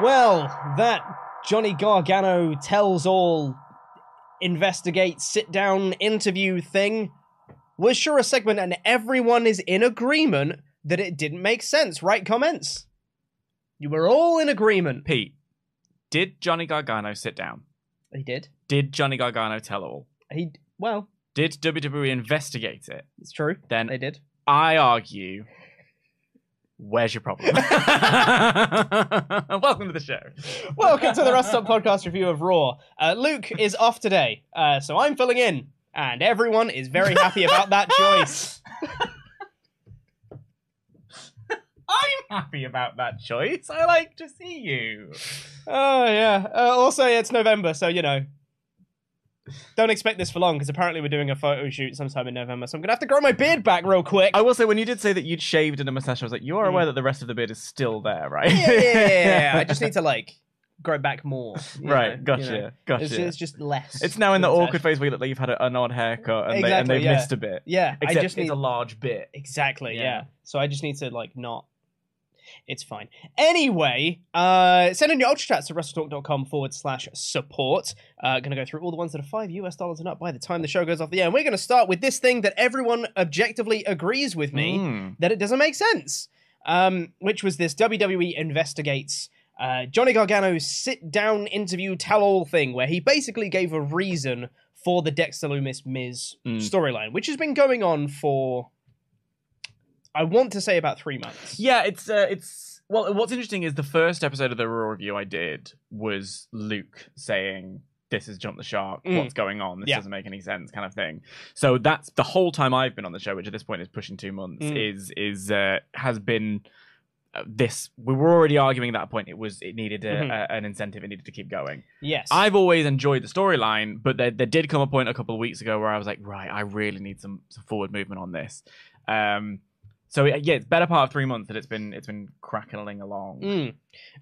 Well, that Johnny Gargano tells all, investigate, sit down, interview thing was sure a segment, and everyone is in agreement that it didn't make sense. Right comments? You were all in agreement. Pete, did Johnny Gargano sit down? He did. Did Johnny Gargano tell all? He well, Did WWE investigate it? it's true. Then They did. I argue, where's your problem? Welcome to the show. Welcome to the WrestleTalk Podcast review of Raw. Uh, Luke is off today, uh, so I'm filling in, and everyone is very happy about that choice. I'm happy about that choice. I like to see you. Oh yeah. Uh, also, it's November, so you know. Don't expect this for long because apparently we're doing a photo shoot sometime in November, so I'm gonna have to grow my beard back real quick. I will say, when you did say that you'd shaved and a mustache, I was like, you are mm. aware that the rest of the beard is still there, right? yeah, yeah, yeah, yeah. I just need to like grow back more. Right, know, gotcha, you know. gotcha. It's, it's just less. It's now in the awkward phase where you look like you've had an odd haircut and, they, and Exactly, they've yeah. missed a bit. Yeah, Except I just need it's a large bit. Exactly, yeah. Yeah. So I just need to like not. It's fine. Anyway, uh, send in your ultra chats to wrestletalk.com forward slash support. Uh, gonna go through all the ones that are five US dollars and up by the time the show goes off the air. And we're gonna start with this thing that everyone objectively agrees with me Mm. that it doesn't make sense. Um, which was this WWE investigates uh, Johnny Gargano's sit down interview tell all thing, where he basically gave a reason for the Dexter Loomis Miz Mm. storyline, which has been going on for I want to say about three months. Yeah, it's uh, it's well. What's interesting is the first episode of the Raw review I did was Luke saying, "This is Jump the Shark. Mm. What's going on? This Yeah. doesn't make any sense," kind of thing. So that's the whole time I've been on the show, which at this point is pushing two months. Mm. Is is uh, has been. Uh, this we were already arguing at that point. It was it needed a, Mhm. a, an incentive. It needed to keep going. Yes. I've always enjoyed the storyline, but there, there did come a point a couple of weeks ago where I was like, right, I really need some, some forward movement on this. Um, so yeah, it's better part of three months that it's been it's been crackling along. Mm.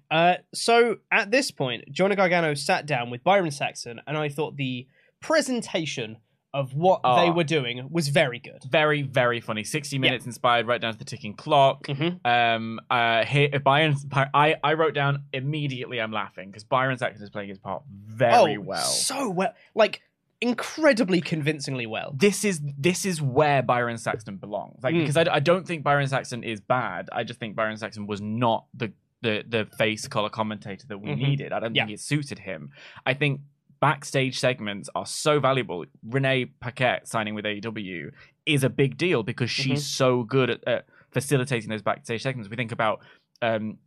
Uh, so at this point, Johnny Gargano sat down with Byron Saxton, and I thought the presentation of what Oh. they were doing was very good. Very very funny. Sixty minutes inspired, right down to the ticking clock. Mhm. Um, uh, here, Byron, I I wrote down immediately. I'm laughing because Byron Saxton is playing his part very oh, well. so well, like incredibly convincingly well. this is this is where Byron Saxton belongs. Like Mm. because I, I don't think Byron Saxton is bad. I just think Byron Saxton was not the the the face color commentator that we Mhm. needed. I don't Yeah. think it suited him. I think backstage segments are so valuable. Renee Paquette signing with AEW is a big deal because she's Mhm. so good at, at facilitating those backstage segments. We think about um,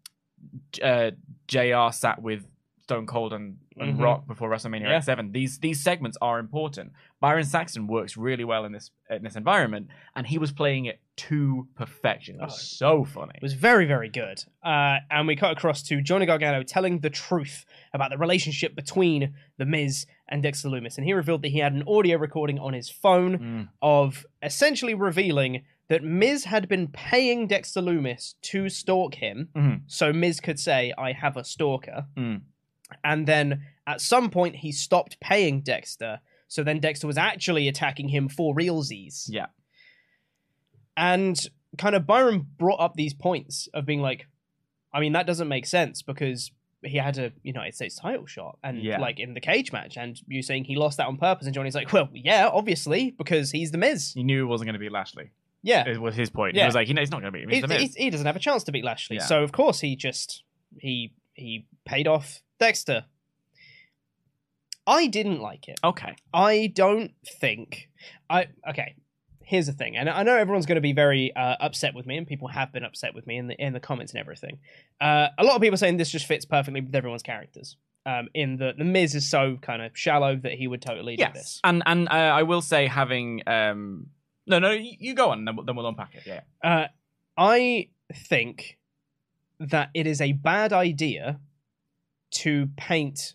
uh, JR sat with Stone Cold and, and Mhm. Rock before WrestleMania Yeah. X7. These these segments are important. Byron Saxton works really well in this in this environment, and he was playing it to perfection. It was Oh. so funny. It was very, very good. Uh, and we cut across to Johnny Gargano telling the truth about the relationship between The Miz and Dexter Loomis. And he revealed that he had an audio recording on his phone Mm. of essentially revealing that Miz had been paying Dexter Loomis to stalk him. Mhm. So Miz could say, I have a stalker. Mm. And then at some point, he stopped paying Dexter. So then Dexter was actually attacking him for realsies. Yeah. And kind of Byron brought up these points of being like, I mean, that doesn't make sense because he had a United States title shot and Yeah. like in the cage match, and you saying he lost that on purpose, and Johnny's like, well, yeah, obviously because he's the Miz. He knew it wasn't going to be Lashley. Yeah, It was his point. Yeah. He was like, he, he's not going to be. He's he, the Miz. he- he doesn't have a chance to beat Lashley, Yeah. so of course he just he he paid off Dexter. I didn't like it. Okay. I don't think I okay. Here's the thing, and I know everyone's going to be very uh, upset with me, and people have been upset with me in the in the comments and everything. Uh, a lot of people are saying this just fits perfectly with everyone's characters. Um, in the the Miz is so kind of shallow that he would totally do Yes. this. And and uh, I will say having um no no you, you go on then we'll, then we'll unpack it. Yeah. Uh, I think that it is a bad idea to paint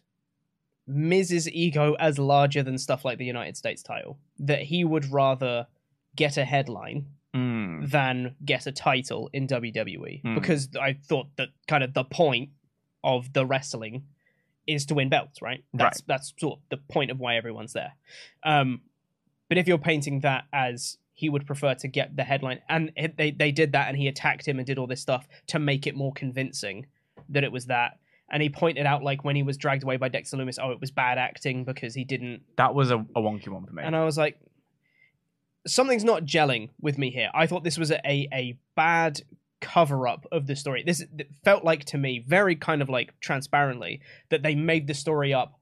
Miz's ego as larger than stuff like the United States title. That he would rather get a headline Mm. than get a title in WWE Hmm. because I thought that kind of the point of the wrestling is to win belts, right? That's that's sort of the point of why everyone's there. Um, but if you're painting that as he would prefer to get the headline, and they they did that, and he attacked him and did all this stuff to make it more convincing that it was that. And he pointed out, like when he was dragged away by Dexter Loomis, oh, it was bad acting because he didn't That was a, a wonky one for me. and I was like, something's not gelling with me here. I thought this was a, a, a bad cover up of the story. This it felt like to me, very kind of like transparently, that they made the story up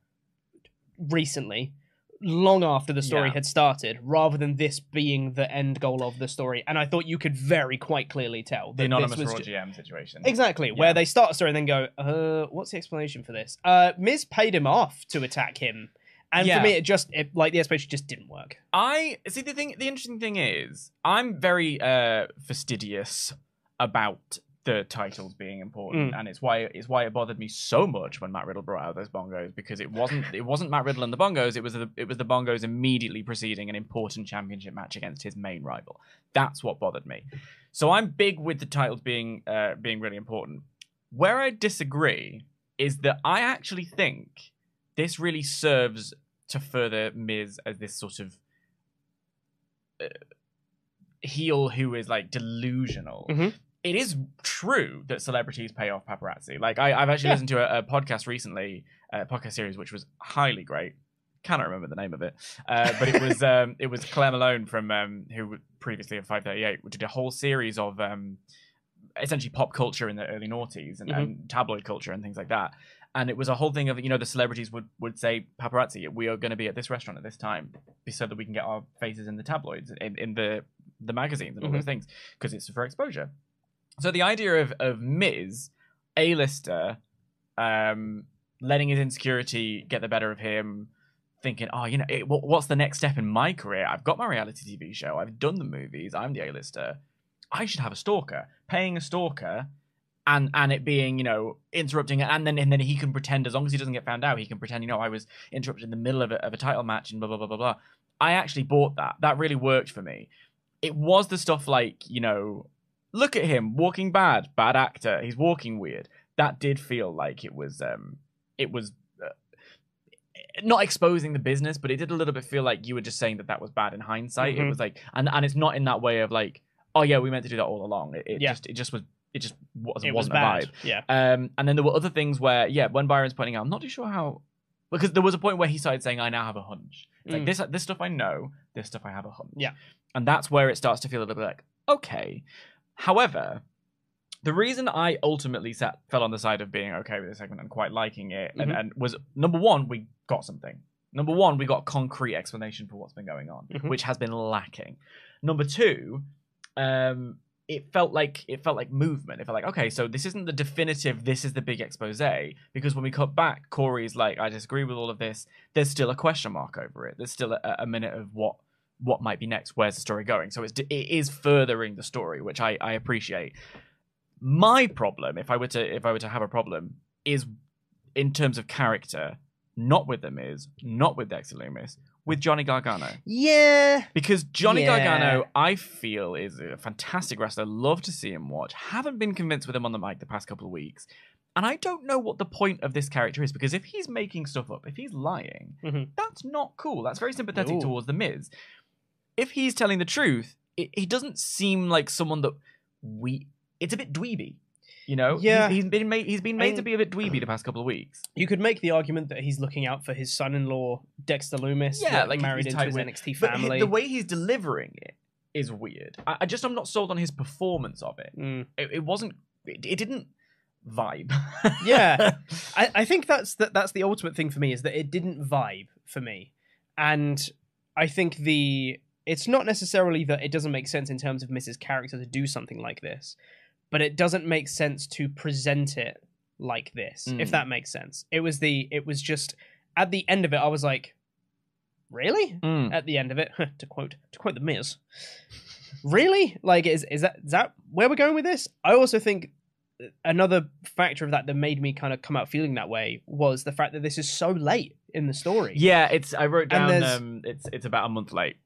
recently, long after the story Yeah. had started, rather than this being the end goal of the story. And I thought you could very quite clearly tell the anonymous this was Raw GM situation. Exactly, Yeah. where they start a story and then go, uh, what's the explanation for this? Uh, Miz paid him off to attack him. And Yeah. for me, it just, it, like, the explanation just didn't work. I see the thing. The interesting thing is, I'm very uh, fastidious about the titles being important, Mm. and it's why it's why it bothered me so much when Matt Riddle brought out those bongos because it wasn't it wasn't Matt Riddle and the bongos. It was the it was the bongos immediately preceding an important championship match against his main rival. That's what bothered me. So I'm big with the titles being uh, being really important. Where I disagree is that I actually think this really serves to further Miz as this sort of uh, heel who is like delusional. Mhm. It is true that celebrities pay off paparazzi. Like I, I've actually Yeah. listened to a, a podcast recently, a podcast series which was highly great. Cannot remember the name of it, uh, but it was um, it was Claire Malone from um, who previously of Five Thirty Eight, did a whole series of um, essentially pop culture in the early noughties and, and tabloid culture and things like that. And it was a whole thing of you know the celebrities would would say paparazzi, we are going to be at this restaurant at this time, so that we can get our faces in the tabloids in, in the the magazines and all those things because it's for exposure. So the idea of of Miz, a lister, um, letting his insecurity get the better of him, thinking, oh, you know, it, what, what's the next step in my career? I've got my reality TV show, I've done the movies, I'm the A-lister. I should have a stalker. Paying a stalker and and it being, you know, interrupting and then and then he can pretend as long as he doesn't get found out, he can pretend, you know, I was interrupted in the middle of a, of a title match and blah blah blah blah blah. I actually bought that. That really worked for me. It was the stuff like, you know, look at him walking bad, bad actor. He's walking weird. That did feel like it was um it was uh, not exposing the business, but it did a little bit feel like you were just saying that that was bad in hindsight. It Mhm. was like, and and it's not in that way of like, oh yeah, we meant to do that all along. It, it Yeah. just it just was it just was, It was wasn't bad. a vibe. Yeah. Um, and then there were other things where, yeah, when Byron's pointing out, I'm not too sure how, because there was a point where he started saying, "I now have a hunch." It's like Mm. this, this stuff I know, this stuff I have a hunch. Yeah. and that's where it starts to feel a little bit like, okay. However, the reason I ultimately sat fell on the side of being okay with the segment and quite liking it, and, Mhm. and was number one, we got something. Number one, we got concrete explanation for what's been going on, Mhm. which has been lacking. Number two, um, it felt like it felt like movement. It felt like okay, so this isn't the definitive. This is the big expose because when we cut back, Corey's like, I disagree with all of this. There's still a question mark over it. There's still a, a minute of what what might be next. Where's the story going? So it's it is furthering the story, which I I appreciate. My problem, if I were to if I were to have a problem, is in terms of character, not with the Miz, not with Dexter Loomis, with Johnny Gargano. Yeah. Because Johnny Yeah. Gargano, I feel, is a fantastic wrestler. Love to see him watch. Haven't been convinced with him on the mic the past couple of weeks. And I don't know what the point of this character is because if he's making stuff up, if he's lying, Mhm. that's not cool. That's very sympathetic No. towards the Miz. If he's telling the truth, it, he doesn't seem like someone that we. It's a bit dweeby, you know. He's- Yeah. he's been made. He's been made I- to be a bit dweeby the past couple of weeks. You could make the argument that he's looking out for his son-in-law Dexter Loomis, Yeah, that like married into his with- NXT But family. the way he's delivering it is weird. I, I just I'm not sold on his performance of it. Mm. It, it wasn't. It, it didn't vibe. Yeah. I, I think that's that that's the ultimate thing for me is that it didn't vibe for me. And I think the it's not necessarily that it doesn't make sense in terms of Miz's Character to do something like this, but it doesn't make sense to present it like this, if Mm. that makes sense. It was the it was just at the end of it, I was like, Really? Mm. At the end of it, to quote to quote the Miz. Really? Like is is that is that where we're going with this? I also think another factor of that that made me kind of come out feeling that way was the fact that this is so late in the story. Yeah, it's. I wrote down. Um, it's it's about a month late.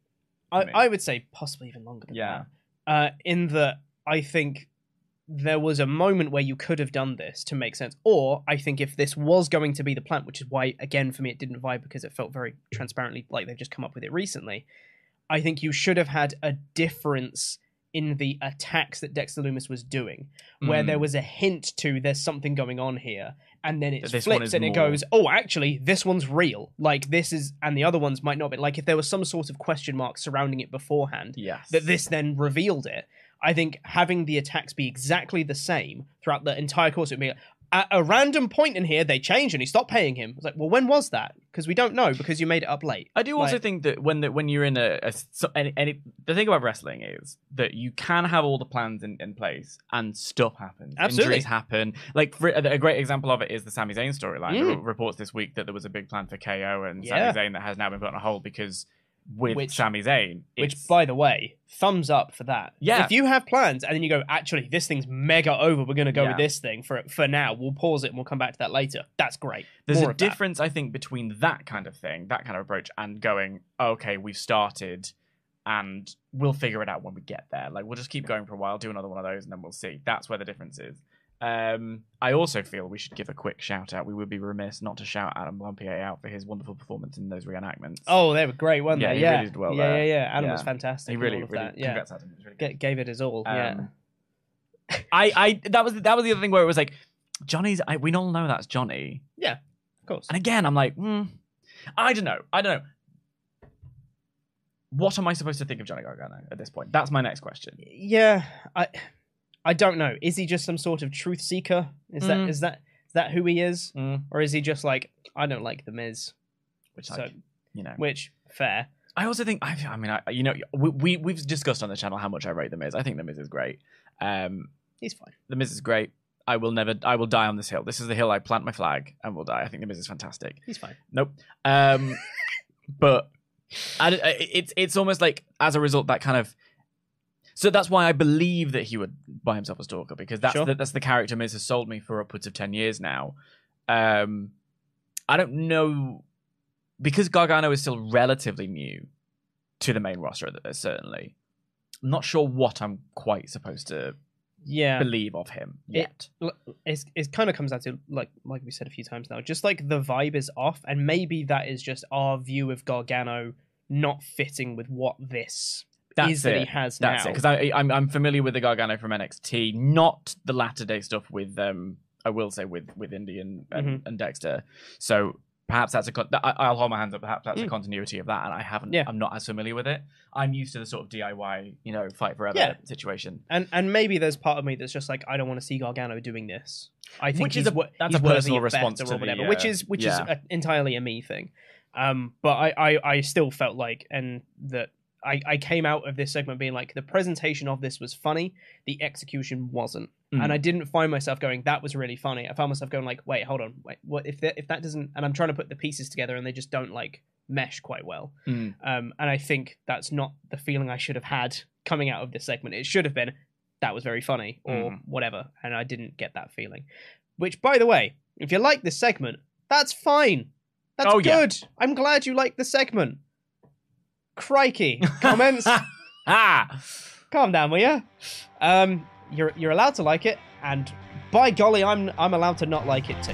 I. I would say possibly even longer than Yeah. that. Uh, in that I think there was a moment where you could have done this to make sense. Or I think if this was going to be the plan, which is why, again, for me, it didn't vibe because it felt very transparently like they've just come up with it recently. I think you should have had a difference in the attacks that Dexter Loomis was doing, where Mm. there was a hint to there's something going on here, and then it flips and it goes, oh, actually, this one's real. Like this is, and the other ones might not be. Like if there was some sort of question mark surrounding it beforehand, Yes. that this then revealed it. I think having the attacks be exactly the same throughout the entire course, it would be at a random point in here they changed and he stopped paying him. It's like, well, when was that? Because we don't know because you made it up late. I do also Like- think that when the, when you're in a, a so, any, any, the thing about wrestling is that you can have all the plans in, in place and stuff happens. Absolutely. Injuries happen. Like for, a great example of it is the Sami Zayn storyline. Mm. Reports this week that there was a big plan for KO and Yeah. Sami Zayn that has now been put on a hold because with Which- Sami Zayn, Which, by the way, thumbs up for that. Yeah. If you have plans and then you go, actually, this thing's mega over. We're going to go Yeah. with this thing for for now. We'll pause it and we'll come back to that later. That's great. There's More a of that. difference, I think, between that kind of thing, that kind of approach, and going, okay, we've started, and we'll figure it out when we get there. Like we'll just keep going for a while, do another one of those, and then we'll see. That's where the difference is. Um, I also feel we should give a quick shout out. We would be remiss not to shout Adam Lampier out for his wonderful performance in those reenactments. Oh, they were great, weren't Yeah, they? he yeah, really did well yeah, there. yeah, yeah. Adam was fantastic. he really, really, that. Yeah, congrats, Adam. It really G- gave it his all. yeah. Um, I, I, that was that was the other thing where it was like, Johnny's. I, we all know that's Johnny. Yeah, of course. And again, I'm like, hmm, I don't know. I don't know. What am I supposed to think of Johnny Gargano at this point? That's my next question. Yeah, I I don't know. Is he just some sort of truth seeker? Is that Mm. is that is that who he is, Mm, or is he just like I don't like the Miz? which, So, like, you know, which fair. I also think. I, I mean, I, you know, we, we we've discussed on the channel how much I rate the Miz. I think the Miz is great. Um, He's fine. the Miz is great. I will never. I will die on this hill. This is the hill I plant my flag and will die. I think the Miz is fantastic. He's fine. Nope. Um, but I, I- it's it's almost like as a result that kind of. So that's why I believe that he would buy himself a stalker because that's Sure. the, that's the character Miz has sold me for upwards of ten years now. Um, I don't know because Gargano is still relatively new to the main roster. uh, Certainly, I'm not sure what I'm quite supposed to Yeah, believe of him yet. it's, it kind of comes down to like like we said a few times now. Just like the vibe is off, and maybe that is just our view of Gargano not fitting with what this That's is that he it. has That's now. it. Because I'm I'm familiar with the Gargano from NXT, not the latter day stuff with um I will say with with Indy and and, Mm-hmm. and Dexter. So perhaps that's a con- I'll hold my hands up. Perhaps that's a Mm. continuity of that, and I haven't. Yeah. I'm not as familiar with it. I'm used to the sort of DIY, you know, fight forever Yeah. situation. and and maybe there's part of me that's just like I don't want to see Gargano doing this. I think Which is a- that's a personal response or the, whatever, uh, which is which yeah. is a, entirely a me thing. Um, but I, I I still felt like and that I I came out of this segment being like the presentation of this was funny, the execution wasn't, Mm. and I didn't find myself going that was really funny. I found myself going like wait hold on wait what if that if that doesn't and I'm trying to put the pieces together and they just don't like mesh quite well. Mm. Um, and I think that's not the feeling I should have had coming out of this segment. It should have been that was very funny or Mhm. whatever, and I didn't get that feeling. Which, by the way, if you like this segment, that's fine. That's Oh, yeah. good. I'm glad you like the segment. Crikey! Comments. ah, Calm down, will you? Um, you're you're allowed to like it, and by golly, I'm I'm allowed to not like it too.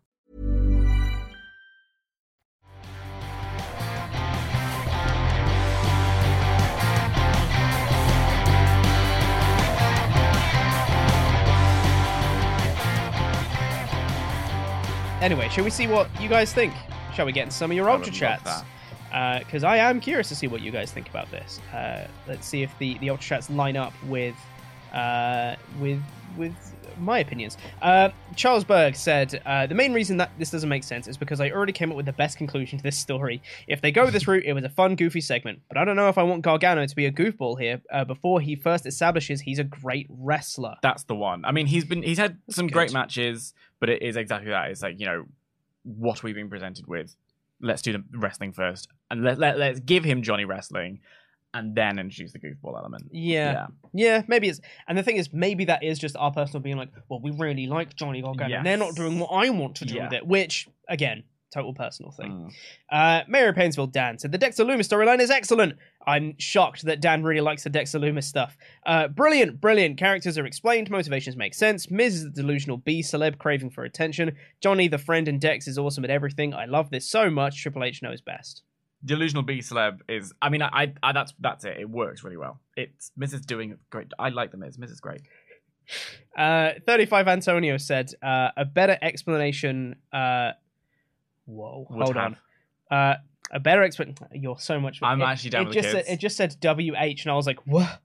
Anyway, shall we see what you guys think? Shall we get into some of your I ultra chats? Because I am curious to see what you guys think about this. Uh, let's see if the, the ultra chats line up with uh, with with my opinions. Uh, Charles Berg said uh, the main reason that this doesn't make sense is because I already came up with the best conclusion to this story. If they go this route, it was a fun, goofy segment, but I don't know if I want Gargano to be a goofball here uh, before he first establishes he's a great wrestler. That's the one. I mean, he's been he's had some good. great matches, but it is exactly that. It's like you know what we've been presented with. Let's do the wrestling first, and let, let let's give him Johnny wrestling, and then introduce the goofball element. Yeah. yeah, maybe it's, and the thing is, maybe that is just our personal being like, well, we really like Johnny Gargano, and they're not doing what I want to do Yeah. with it, which again, total personal thing. Mm. Uh, Mayor of Painesville Dan said the Dexter Loomis storyline is excellent. I'm shocked that Dan really likes the Dexter Loomis stuff. Uh, brilliant, brilliant. Characters are explained, motivations make sense. Miz is the delusional B celeb craving for attention. Johnny, the friend, and Dex is awesome at everything. I love this so much. Triple H knows best. Delusional B celeb is. I mean, I, I, I that's that's it. It works really well. It's Mrs. doing great. I like the Miz. Miz is great. Uh, 35 Antonio said uh, a better explanation. Uh, whoa, Would hold have. on. Uh, a better explanation. You're so much. I'm it- actually down it with just kids. Said, it just said WH, and I was like, what?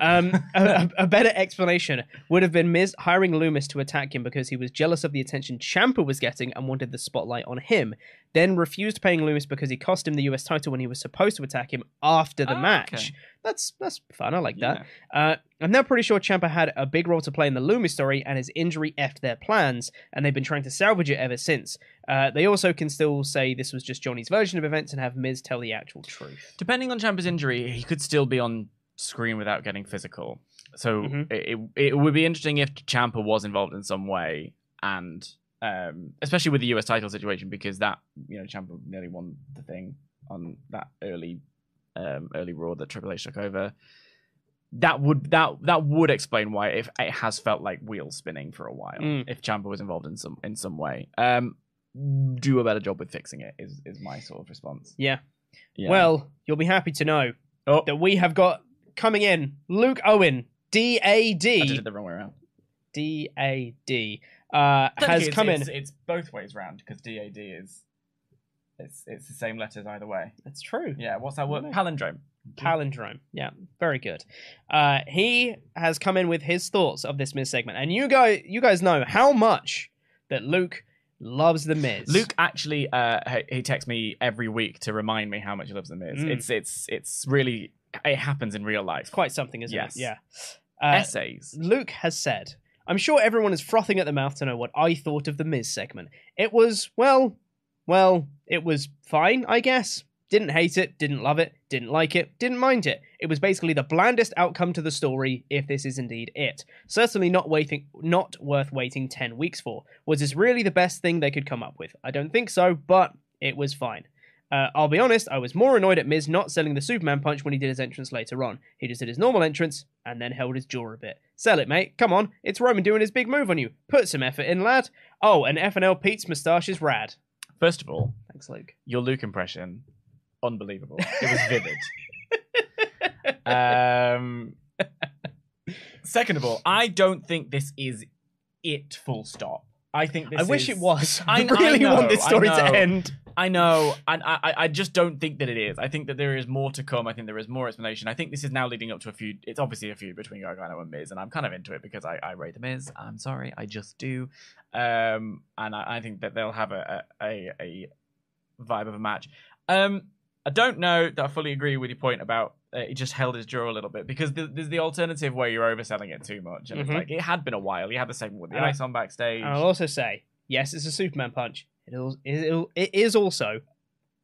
Um, a, a- better explanation would have been Miz hiring Loomis to attack him because he was jealous of the attention Ciampa was getting and wanted the spotlight on him. Then refused paying Loomis because he cost him the US title when he was supposed to attack him after the Ah, match. okay. That's that's fun. I like that. Uh, I'm now pretty sure Ciampa had a big role to play in the Loomis story, and his injury effed their plans, and they've been trying to salvage it ever since. Uh, they also can still say this was just Johnny's version of events and have Miz tell the actual truth. Depending on Ciampa's injury, he could still be on screen without getting physical. So Mhm. it, it it would be interesting if Ciampa was involved in some way, and um, especially with the US title situation, because that you know Ciampa nearly won the thing on that early um, early Raw that Triple H took over. That would that that would explain why if it has felt like wheel spinning for a while Mm. if Ciampa was involved in some in some way. Um, do a better job with fixing it. Is is my sort of response. Yeah. Yeah. Well, you'll be happy to know oh, that we have got coming in Luke Owen, D A I did it the wrong way around. D A D. Uh, has Technically, come it's, in. It's, it's both ways round because DAD is it's it's the same letters either way. That's true. Yeah. What's that word? Palindrome. Palindrome. Yeah, very good. Uh, he has come in with his thoughts of this Miz segment, and you guys, you guys know how much that Luke loves the Miz. Luke actually uh he, he texts me every week to remind me how much he loves the Miz. Mm. It's it's it's really it happens in real life. it's quite something, isn't Yes. it? Yeah. Uh, essays. Luke has said, I'm sure everyone is frothing at the mouth to know what I thought of the Miz segment. It was, well, well, it was fine, I guess. Didn't hate it, didn't love it, didn't like it, didn't mind it. It was basically the blandest outcome to the story, if this is indeed it. Certainly not waiting not worth waiting 10 weeks for. Was this really the best thing they could come up with? I don't think so, but it was fine. Uh, I'll be honest, I was more annoyed at Miz not selling the Superman punch when he did his entrance later on. He just did his normal entrance and then held his jaw a bit. Sell it, mate. Come on. It's Roman doing his big move on you. Put some effort in, lad. Oh, and FNL Pete's moustache is rad. First of all, Thanks, Luke. your Luke impression, unbelievable. It was vivid. um, second of all, I don't think this is it. Full stop. I think this I wish is- it was. I, I- I really know, want this story to end. I know, and I, I- just don't think that it is. I think that there is more to come. I think there is more explanation. I think this is now leading up to a feud. It's obviously a feud between Gargano and Miz, and I'm kind of into it because I, I rate the Miz. I'm sorry, I just do, um, and I, I think that they'll have a a, a vibe of a match. Um, I don't know that I fully agree with your point about uh, it just held his jaw a little bit because th- there's the alternative where you're overselling it too much, and Mhm. it's like it had been a while. You had the segment with the ice on backstage. I'll also say, yes, it's a Superman punch. It is, it, it is also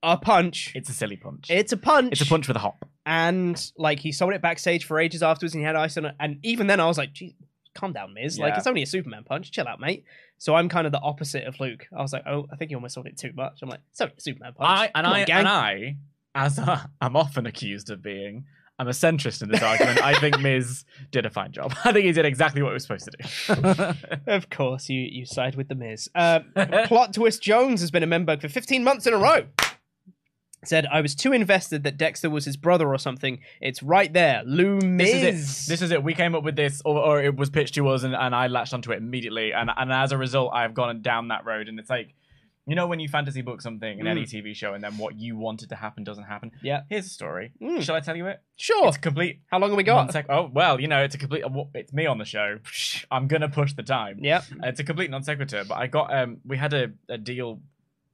a punch. It's a silly punch. It's a punch. It's a punch with a hop. and like he sold it backstage for ages afterwards, and he had ice on it. And even then, I was like, "Gee, calm down, Miz. Like it's only a Superman punch. Chill out, mate." So I'm kind of the opposite of Luke. I was like, "Oh, I think you almost sold it too much." I'm like, "It's only a Superman punch." I and Come on, I gang." and I, as I'm often accused of being, I'm a centrist in this argument. I think Miz did a fine job. I think he did exactly what he was supposed to do. Of course, you you side with the Miz. Uh, Plot twist: Jones has been a member for 15 months in a row. Said I was too invested that Dexter was his brother or something. It's right there, Loomis. This is it. This is it. We came up with this, or, or it was pitched to us, and, and I latched onto it immediately. And and as a result, I've gone down that road. And it's like, you know, when you fantasy book something in any TV show, and then what you wanted to happen doesn't happen. Yeah. Here's a story. Mm. Shall I tell you it? Sure. It's complete. How long have we got? non-sec- oh well, you know, it's a complete. It's me on the show. I'm gonna push the time. Yeah. It's a complete non sequitur, but I got um we had a, a deal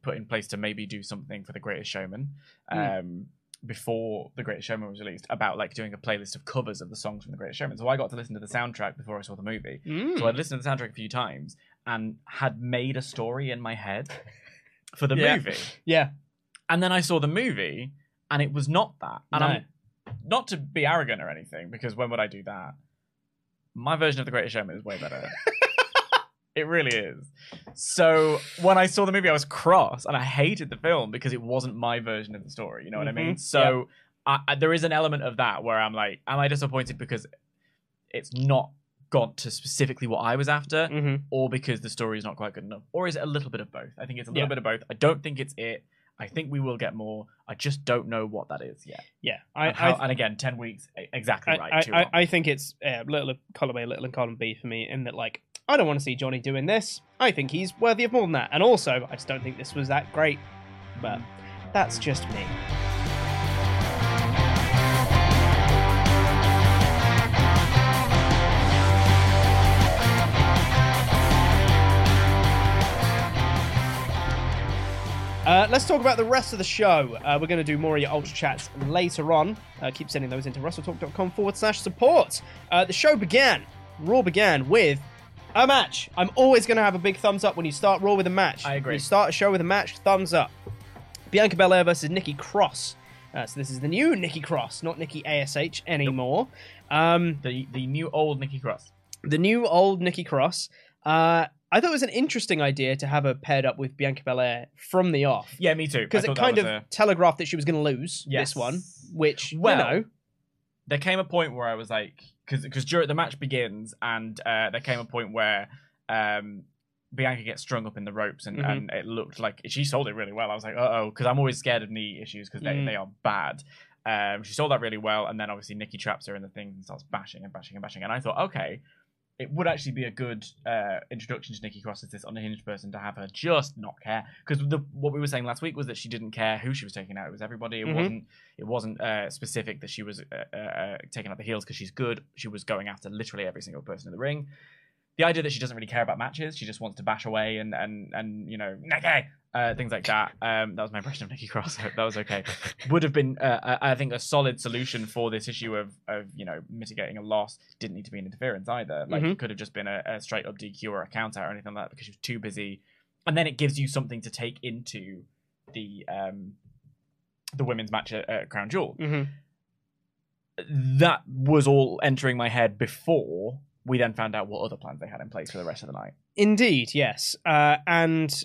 put in place to maybe do something for the Greatest Showman um Hmm. before the Greatest Showman was released about like doing a playlist of covers of the songs from the Greatest Showman. So I got to listen to the soundtrack before I saw the movie. Mm. So I'd listened to the soundtrack a few times and had made a story in my head for the Yeah. movie. Yeah. And then I saw the movie and it was not that. And No. I'm not to be arrogant or anything, because when would I do that? My version of The Greatest Showman is way better. it really is. So when I saw the movie, I was cross and I hated the film because it wasn't my version of the story. You know what I mean? Mhm. So I, I, there is an element of that where I'm like, am I disappointed because it's not got to specifically what I was after, hmm or because the story is not quite good enough, or is it a little bit of both? I think it's a little Yeah. bit of both. I don't think it's it. I think we will get more. I just don't know what that is yet. Yeah. I, and, how- I, and again, ten weeks, exactly I, right. I, I, think it's uh, little column A, little in column B for me, in that like I don't want to see Johnny doing this. I think he's worthy of more than that, and also I just don't think this was that great. But that's just me. Uh, let's talk about the rest of the show. Uh, we're going to do more of your Ultra Chats later on. Uh, keep sending those into wrestletalk.com forward slash support. Uh, the show began, Raw began with a match. I'm always going to have a big thumbs up when you start Raw with a match. I agree. When you start a show with a match, thumbs up. Bianca Belair versus Nikki Cross. Uh, so this is the new Nikki Cross, not Nikki ASH anymore. Um, the the new old Nikki Cross. the new old Nikki Cross. Uh, I thought it was an interesting idea to have her paired up with Bianca Belair from the off. Yeah, me too. Because it kind of a- telegraphed that she was going to lose Yes. this one, which, Well, you know, there came a point where I was like, because because during the match begins, and uh, there came a point where um, Bianca gets strung up in the ropes, and, Mhm. and it looked like she sold it really well. I was like, uh oh, because I'm always scared of knee issues because they, Mm. they are bad. Um, she sold that really well, and then obviously Nikki traps her in the thing and starts bashing and bashing and bashing. And I thought, okay, it would actually be a good uh, introduction to Nikki Cross as this unhinged person to have her just not care. Because what we were saying last week was that she didn't care who she was taking out. It was everybody. It Mhm. wasn't. It wasn't uh, specific that she was uh, uh, uh, taking out the heels because she's good. She was going after literally every single person in the ring. The idea that she doesn't really care about matches, she just wants to bash away and and and you know Nikki, uh, things like that. Um, that was my impression of Nikki Cross. That was okay. Would have been, uh, I I think, a solid solution for this issue of of you know mitigating a loss. Didn't need to be an interference either. Like Mhm. it could have just been a, a straight up DQ or a count out or anything like that because she was too busy. And then it gives you something to take into the um the women's match at, at Crown Jewel. hmm That was all entering my head before we then found out what other plans they had in place for the rest of the night. Indeed, yes. Uh, and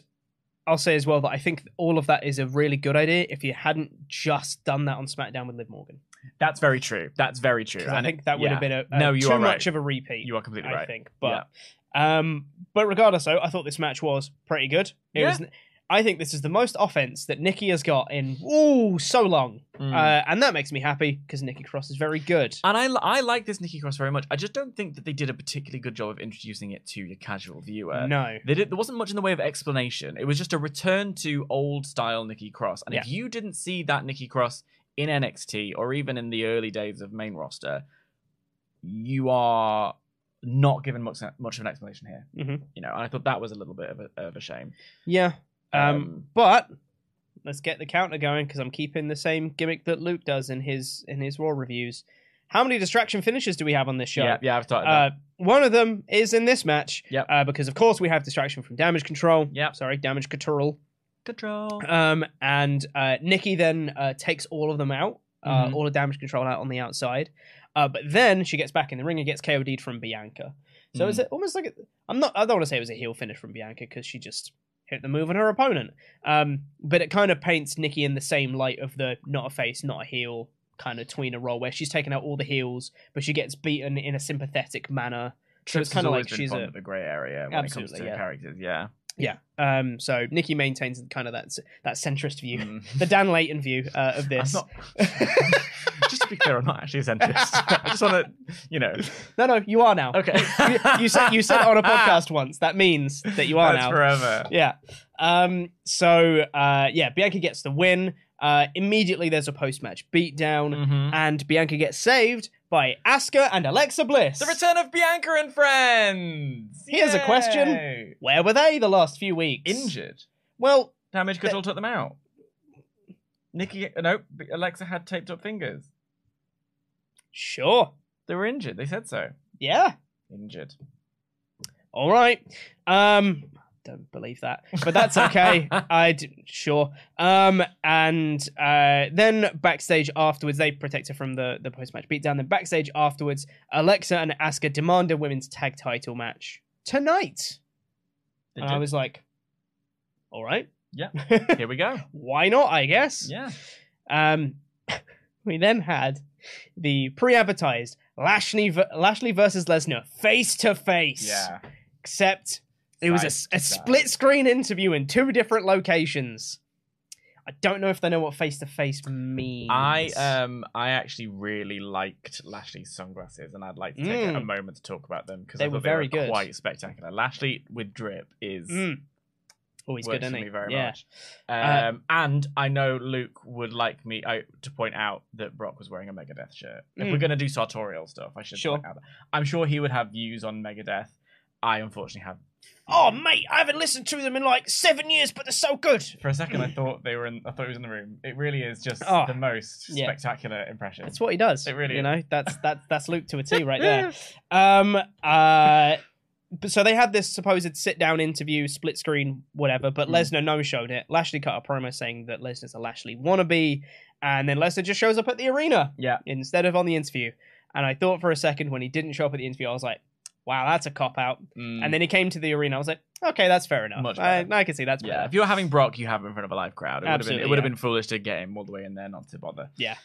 I'll say as well that I think all of that is a really good idea if you hadn't just done that on SmackDown with Liv Morgan. That's very true. That's very true. I think that would have been a, a no, you too are right. much of a repeat. You are completely I right. think. But um, but regardless, though, I thought this match was pretty good. It Yeah. was. I think this is the most offense that Nikki has got in ooh so long, Mm. uh, and that makes me happy because Nikki Cross is very good. And I, I like this Nikki Cross very much. I just don't think that they did a particularly good job of introducing it to your casual viewer. no, They did, there wasn't much in the way of explanation. It was just a return to old style Nikki Cross. And if you didn't see that Nikki Cross in NXT or even in the early days of main roster, you are not given much much of an explanation here. Mhm. You know, and I thought that was a little bit of a, of a shame. yeah. Um, Um, but let's get the counter going because I'm keeping the same gimmick that Luke does in his in his Raw reviews. How many distraction finishes do we have on this show? Yeah, yeah, I've started. Uh, that. one of them is in this match. Yep. Uh, because of course we have distraction from damage control. Yep. Sorry, damage control. Control. Um, and uh, Nikki then uh, takes all of them out, uh, Mhm. all the damage control out on the outside. Uh, but then she gets back in the ring and gets KOD'd from Bianca. So Mm. is it almost like a, I'm not? I don't want to say it was a heel finish from Bianca because she just hit the move on her opponent. Um, but it kind of paints Nikki in the same light of the not a face, not a heel kind of tweener role where she's taken out all the heels, but she gets beaten in a sympathetic manner. So it's kind of like she's fond a grey area when Absolutely, it comes to yeah. characters. Yeah. Yeah. Um, so Nikki maintains kind of that that centrist view, Mm. the Dan Layton view uh, of this. Not. just to be clear, I'm not actually a centrist. I just want to, you know. No, no, you are now. Okay. you, you said you said on a podcast once. That means that you are That's now. forever. Yeah. Um. So, uh, yeah, Bianca gets the win. Uh, immediately there's a post-match beatdown, Mhm. and Bianca gets saved by Asuka and Alexa Bliss. The return of Bianca and friends. Here's a question. Yay. Where were they the last few weeks? Injured. Well, Damage control took them out. Nikki, no, Alexa had taped up fingers. sure. They were injured. They said so. Yeah. Injured. All right. Um, don't believe that, but that's okay. I sure. Um, and uh, then backstage afterwards, they protect her from the the post match beatdown. Then backstage afterwards, Alexa and Asuka demand a women's tag title match tonight. They and I was like, all right, Yeah. Here we go. why not? I guess. Yeah. Um, we then had the pre-advertised Lashley v- Lashley versus Lesnar face to face. Yeah. Except it was a, a split screen interview in two different locations. I don't know if they know what face to face means. I um I actually really liked Lashley's sunglasses, and I'd like to take Mm. a moment to talk about them because They were very good. quite spectacular. Lashley with drip is Mm. Works good, isn't for he? me very yeah. much. Uh, Um, and I know Luke would like me I, to point out that Brock was wearing a Megadeth shirt. If Mm. we're gonna do sartorial stuff, I should Sure. point out that. I'm sure he would have views on Megadeth. I unfortunately have. Oh, mate, I haven't listened to them in like seven years, but they're so good. For a second, I thought they were in. I thought he was in the room. It really is just Oh, the most yeah. spectacular impression. That's what he does. It really you is. know. That's that's that's Luke to a T right there. Um. Uh. but- So they had this supposed sit down interview, split screen, whatever. But Mm. Lesnar no showed it. Lashley cut a promo saying that Lesnar's a Lashley wannabe, and then Lesnar just shows up at the arena Yeah. instead of on the interview. And I thought for a second when he didn't show up at the interview, I was like, "Wow, that's a cop out." Mm. And then he came to the arena. I was like, "Okay, that's fair enough. I. I can see that's Yeah, better." if you're having Brock, you have him in front of a live crowd. It would have been it would have been foolish to get him all the way in there not to bother. Yeah.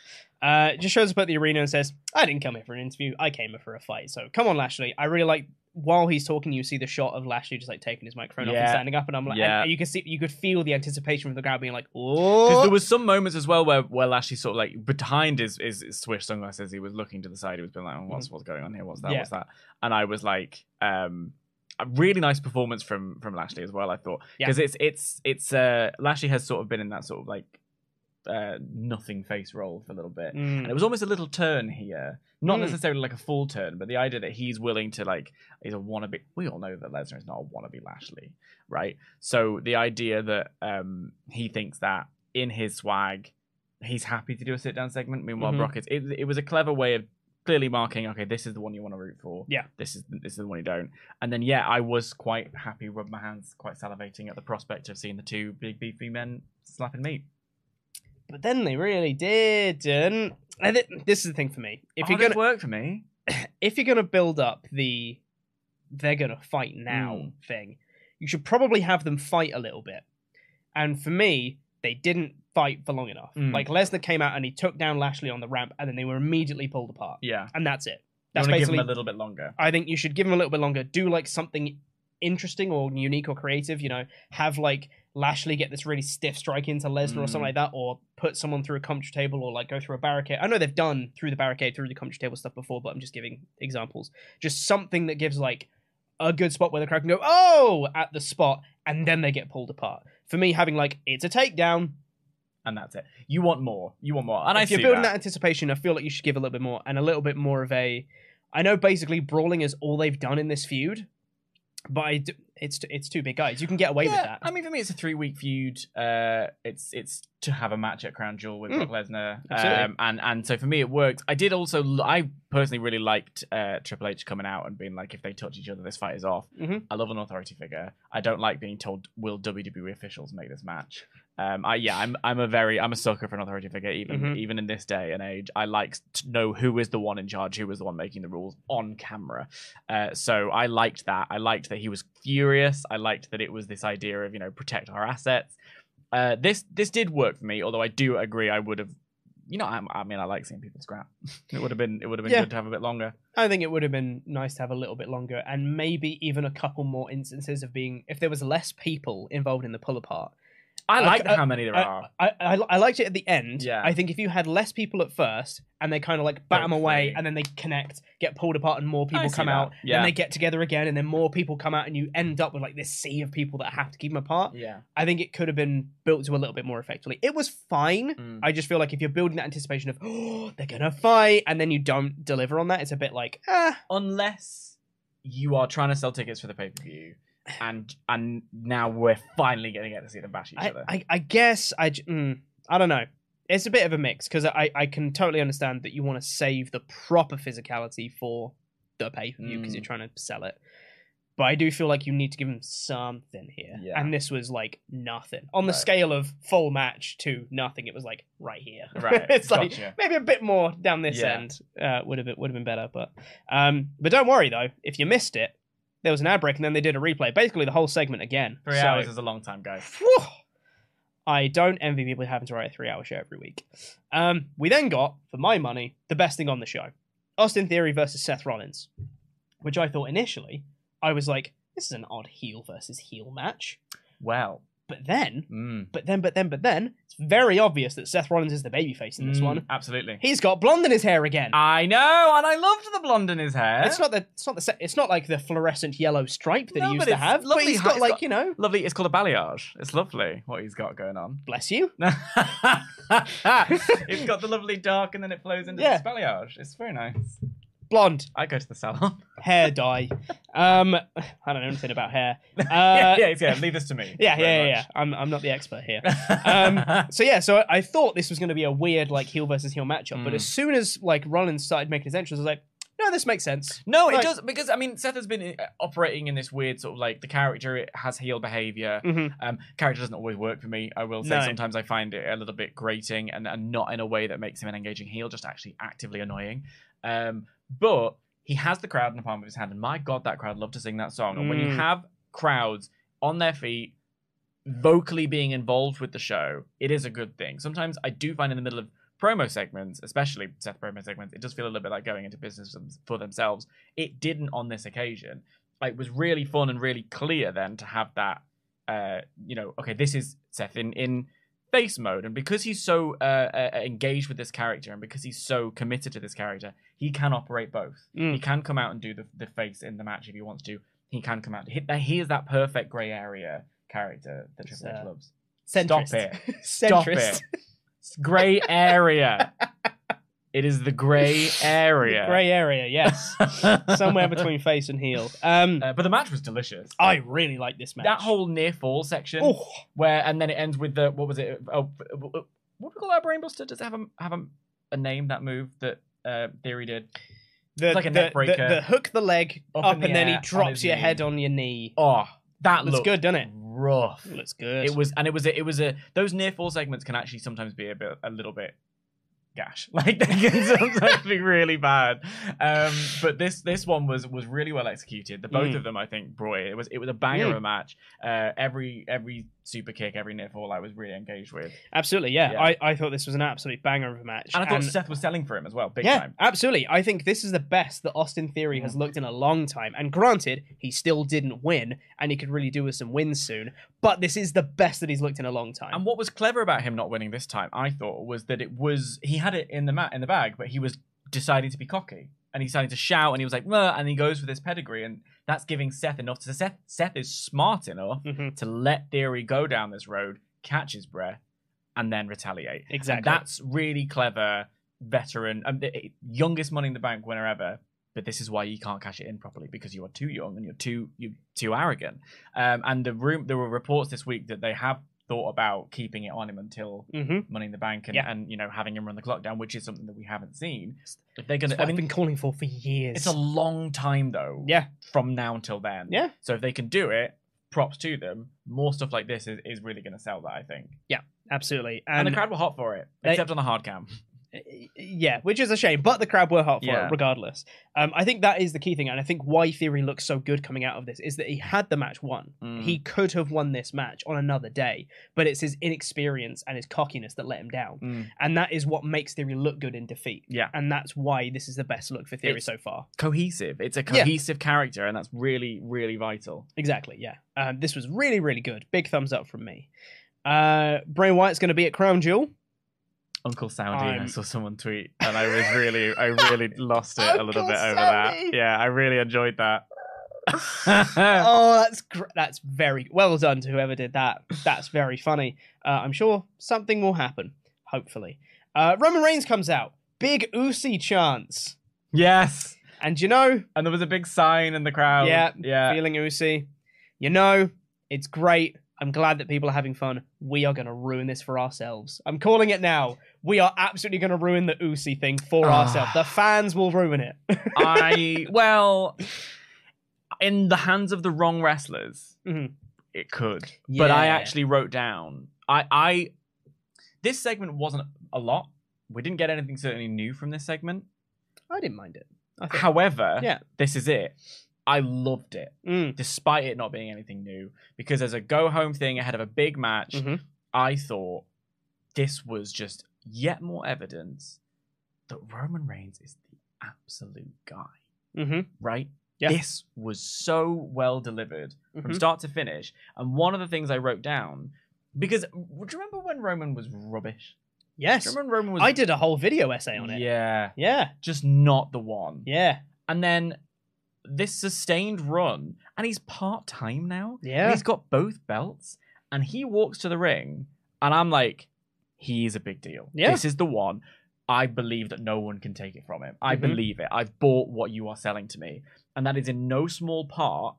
Uh, just shows up at the arena and says, "I didn't come here for an interview. I came here for a fight." So come on, Lashley. I really like while he's talking. You see the shot of Lashley just like taking his microphone off and Yeah. standing up, and I'm like, Yeah. and you could see, you could feel the anticipation from the crowd being like, Because "Oh, there was some moments as well where where Lashley sort of like behind his, his, his Swish sunglasses, he was looking to the side. He was being like, oh, "What's what's going on here? What's that? Yeah. What's that?" And I was like, um, a really nice performance from from Lashley as well. I thought Yeah. because it's it's it's uh Lashley has sort of been in that sort of like uh nothing face role for a little bit, Mm. and it was almost a little turn here. Not Mm. necessarily like a full turn, but the idea that he's willing to like he's a wannabe. We all know that Lesnar is not a wannabe Lashley, right? So the idea that um he thinks that in his swag, he's happy to do a sit down segment. Meanwhile, Mhm. Brock is. It, it was a clever way of clearly marking. Okay, this is the one you want to root for. Yeah. This is this is the one you don't. And then yeah, I was quite happy, rubbed my hands, quite salivating at the prospect of seeing the two big beefy men slapping meat. But then they really didn't." And th- this is the thing for me. If oh, you're gonna work for me. if you're gonna build up the they're gonna fight now Mm. thing, you should probably have them fight a little bit. And for me, they didn't fight for long enough. Mm. Like Lesnar came out and he took down Lashley on the ramp, and then they were immediately pulled apart. Yeah. And that's it. That's want to give basically. him a little bit longer. I think you should give him a little bit longer. Do like something interesting or unique or creative. You know, have like Lashley get this really stiff strike into Lesnar or something Mm. like that, or put someone through a commentary table or like go through a barricade. I know they've done through the barricade, through the commentary table stuff before, but I'm just giving examples. Just something that gives like a good spot where the crowd can go, oh, at the spot, and then they get pulled apart. For me, having like it's a takedown. And that's it. You want more. You want more. And I if you're building that. that anticipation, I feel like you should give a little bit more and a little bit more of a. I know basically brawling is all they've done in this feud, but I d- it's it's two big guys. You can get away with that. I mean, for me, it's a three week feud. Uh, it's it's to have a match at Crown Jewel with Mm. Brock Lesnar, um, and and so for me, it worked. I did also. I personally really liked uh, Triple H coming out and being like, if they touch each other, this fight is off. Mhm. I love an authority figure. I don't like being told, will WWE officials make this match? Um, I yeah, I'm I'm a very I'm a sucker for an authority figure. Even Mhm. even in this day and age, I like to know who is the one in charge, who is the one making the rules on camera. Uh, so I liked that. I liked that he was furious. I liked that it was this idea of you know protect our assets. Uh, this this did work for me, although I do agree I would have. You know, I, I mean, I like seeing people scrap. it would have been it would have been Yeah. good to have a bit longer. I think it would have been nice to have a little bit longer and maybe even a couple more instances of being if there was less people involved in the pull apart. I I- like I- how many there I, are. I, I, I liked it at the end. Yeah. I think if you had less people at first and they kind of like bat them away and then they connect, get pulled apart, and more people see come that. out, Yeah. then they get together again, and then more people come out, and you end up with like this sea of people that have to keep them apart. Yeah. I think it could have been built to a little bit more effectively. It was fine. Mm. I just feel like if you're building that anticipation of, oh, they're going to fight, and then you don't deliver on that, it's a bit like, ah. unless you are trying to sell tickets for the pay per view, and and now we're finally going to get to see them bash each I, other. I, I guess I, mm, I don't know. It's a bit of a mix because I, I can totally understand that you want to save the proper physicality for the pay per view because Mm. you're trying to sell it. But I do feel like you need to give them something here. Yeah. And this was like nothing. On the Right. scale of full match to nothing, it was like right here. Right, it's like maybe a bit more down this Yeah. end uh, would have been, would have been better. But um, but don't worry though, if you missed it, there was an ad break and then they did a replay. Basically the whole segment again. Three So- hours is a long time, guys. Whew. I don't envy people having to write a three hour show every week. Um, we then got, for my money, the best thing on the show Austin Theory versus Seth Rollins, which I thought initially, I was like, this is an odd heel versus heel match. Well, But then, mm, but then, but then, but then, it's very obvious that Seth Rollins is the babyface in this mm, one. absolutely. He's got blonde in his hair again. I know, and I loved the blonde in his hair. It's not the, it's not the, it's not like the fluorescent yellow stripe that No, he used but to it's have. lovely But he's got it's like got- you know, lovely. It's called a balayage. It's lovely what he's got going on. bless you. it's got the lovely dark, and then it flows into Yeah. this balayage. It's very nice. Blonde. I go to the salon. hair dye. Um, I don't know anything about hair. Uh, yeah, yeah, yeah. Leave this to me. yeah, yeah, yeah, yeah. I'm, I'm not the expert here. Um, so yeah, so I thought this was going to be a weird like heel versus heel matchup, but Mm. as soon as like Rollins started making his entrance, I was like, no, this makes sense. No, it does because I mean Seth has been uh, operating in this weird sort of like the character it has heel behavior. Mhm. Um, character doesn't always work for me. I will say No. sometimes I find it a little bit grating and, and not in a way that makes him an engaging heel, just actually actively annoying. Um, but he has the crowd in the palm of his hand, and my god, that crowd love to sing that song. And when you Mm. have crowds on their feet, vocally being involved with the show, it is a good thing. Sometimes I do find in the middle of promo segments, especially Seth promo segments, it does feel a little bit like going into business for themselves. It didn't on this occasion. Like, it was really fun and really clear then to have that. Uh, you know, okay, this is Seth in in face mode, and because he's so uh, uh, engaged with this character, and because he's so committed to this character, he can operate both. Mm. He can come out and do the the face in the match if he wants to. He can come out. He, he is that perfect gray area character that Triple H uh, loves. Centrist. Stop it. Stop it. It's gray area. it is the gray area. Grey area, yes. Somewhere between face and heel. Um, Uh, but the match was delicious. I really like this match. That whole near fall section, Oh. where and then it ends with the what was it? Oh, what do we call that? Brainbuster? Does it have a have a, a name that move that uh, Theory did? the, it's like a the, the, the hook the leg Up up, the and then he drops your knee. head on your knee. Oh, that Looks good, doesn't it? rough. Looks good. It was, and it was, a, it was a. Those near fall segments can actually sometimes be a bit, a little bit gash. Like they can sometimes be really bad. Um, but this this one was was really well executed. The both Mm. of them, I think, brought it. It was it was a banger Mm. of a match. Uh, every every super kick, every near fall, I was really engaged with, Absolutely, yeah. Yeah. I, I thought this was an absolute banger of a match. and I thought Seth was selling for him as well, big yeah, time. absolutely. I think this is the best that Austin Theory Mm. has looked in a long time. And granted, he still didn't win, and he could really do with some wins soon. But this is the best that he's looked in a long time. And what was clever about him not winning this time, I thought, was that it was he had it in the mat in the bag, but he was deciding to be cocky. And he decided to shout and he was like, "Meh," and he goes for this pedigree, and that's giving Seth enough to Seth Seth is smart enough Mhm. to let Theory go down this road, catch his breath, and then retaliate. Exactly. And that's really clever veteran um, the youngest money in the bank winner ever. But this is why you can't cash it in properly because you are too young and you're too you too arrogant. Um, and the room there were reports this week that they have thought about keeping it on him until Mhm. Money in the Bank and, Yeah. and you know having him run the clock down, which is something that we haven't seen. If they're gonna, I I've mean, been calling for for years. it's a long time though. yeah, From now until then. Yeah. So if they can do it, props to them. More stuff like this is, is really going to sell that, I think. Yeah, absolutely. And, And, the crowd were hot for it, they- except on the hard cam. yeah, which is a shame, but the crowd were hot for Yeah. it regardless. Um, I think that is the key thing, and I think why Theory looks so good coming out of this is that he had the match won. Mm. He could have won this match on another day, but it's his inexperience and his cockiness that let him down, Mm. and that is what makes Theory look good in defeat. Yeah. and that's why this is the best look for Theory It's- so far. Cohesive. It's a Yeah. cohesive character, and that's really, really vital. Exactly, yeah. Um, this was really, really good. Big thumbs up from me. Uh, Bray Wyatt's going to be at Crown Jewel. Uncle I I'm- saw someone tweet, and I was really, I really lost it a little bit over Saudi! that. Yeah, I really enjoyed that. oh, that's gr- that's very well done to whoever did that. That's very funny. Uh, I'm sure something will happen. Hopefully, uh, Roman Reigns comes out. Big Usi chance, yes, and you know, and there was a big sign in the crowd. yeah, yeah. feeling Usi. You know, it's great. I'm glad that people are having fun. We are going to ruin this for ourselves. I'm calling it now. We are absolutely going to ruin the Usi thing for Ah. ourselves. The fans will ruin it. I well, in the hands of the wrong wrestlers, Mhm. it could. But I actually wrote down. I I this segment wasn't a lot. We didn't get anything certainly new from this segment. I didn't mind it. However, Yeah. this is it. I loved it, Mm, despite it not being anything new, because as a go home thing ahead of a big match, mhm. I thought this was just yet more evidence that Roman Reigns is the absolute guy. Mhm. right? Yeah. This was so well delivered from Mhm. start to finish. And one of the things I wrote down, because do you remember when Roman was rubbish? Yes. Do you remember when Roman was I did a whole video essay on it. Yeah. Yeah. Just not the one. Yeah. And then this sustained run, and he's part time now. Yeah. And he's got both belts, and he walks to the ring, and I'm like, he is a big deal. Yeah. This is the one. I believe that no one can take it from him. I Mhm. believe it. I've bought what you are selling to me. And that is in no small part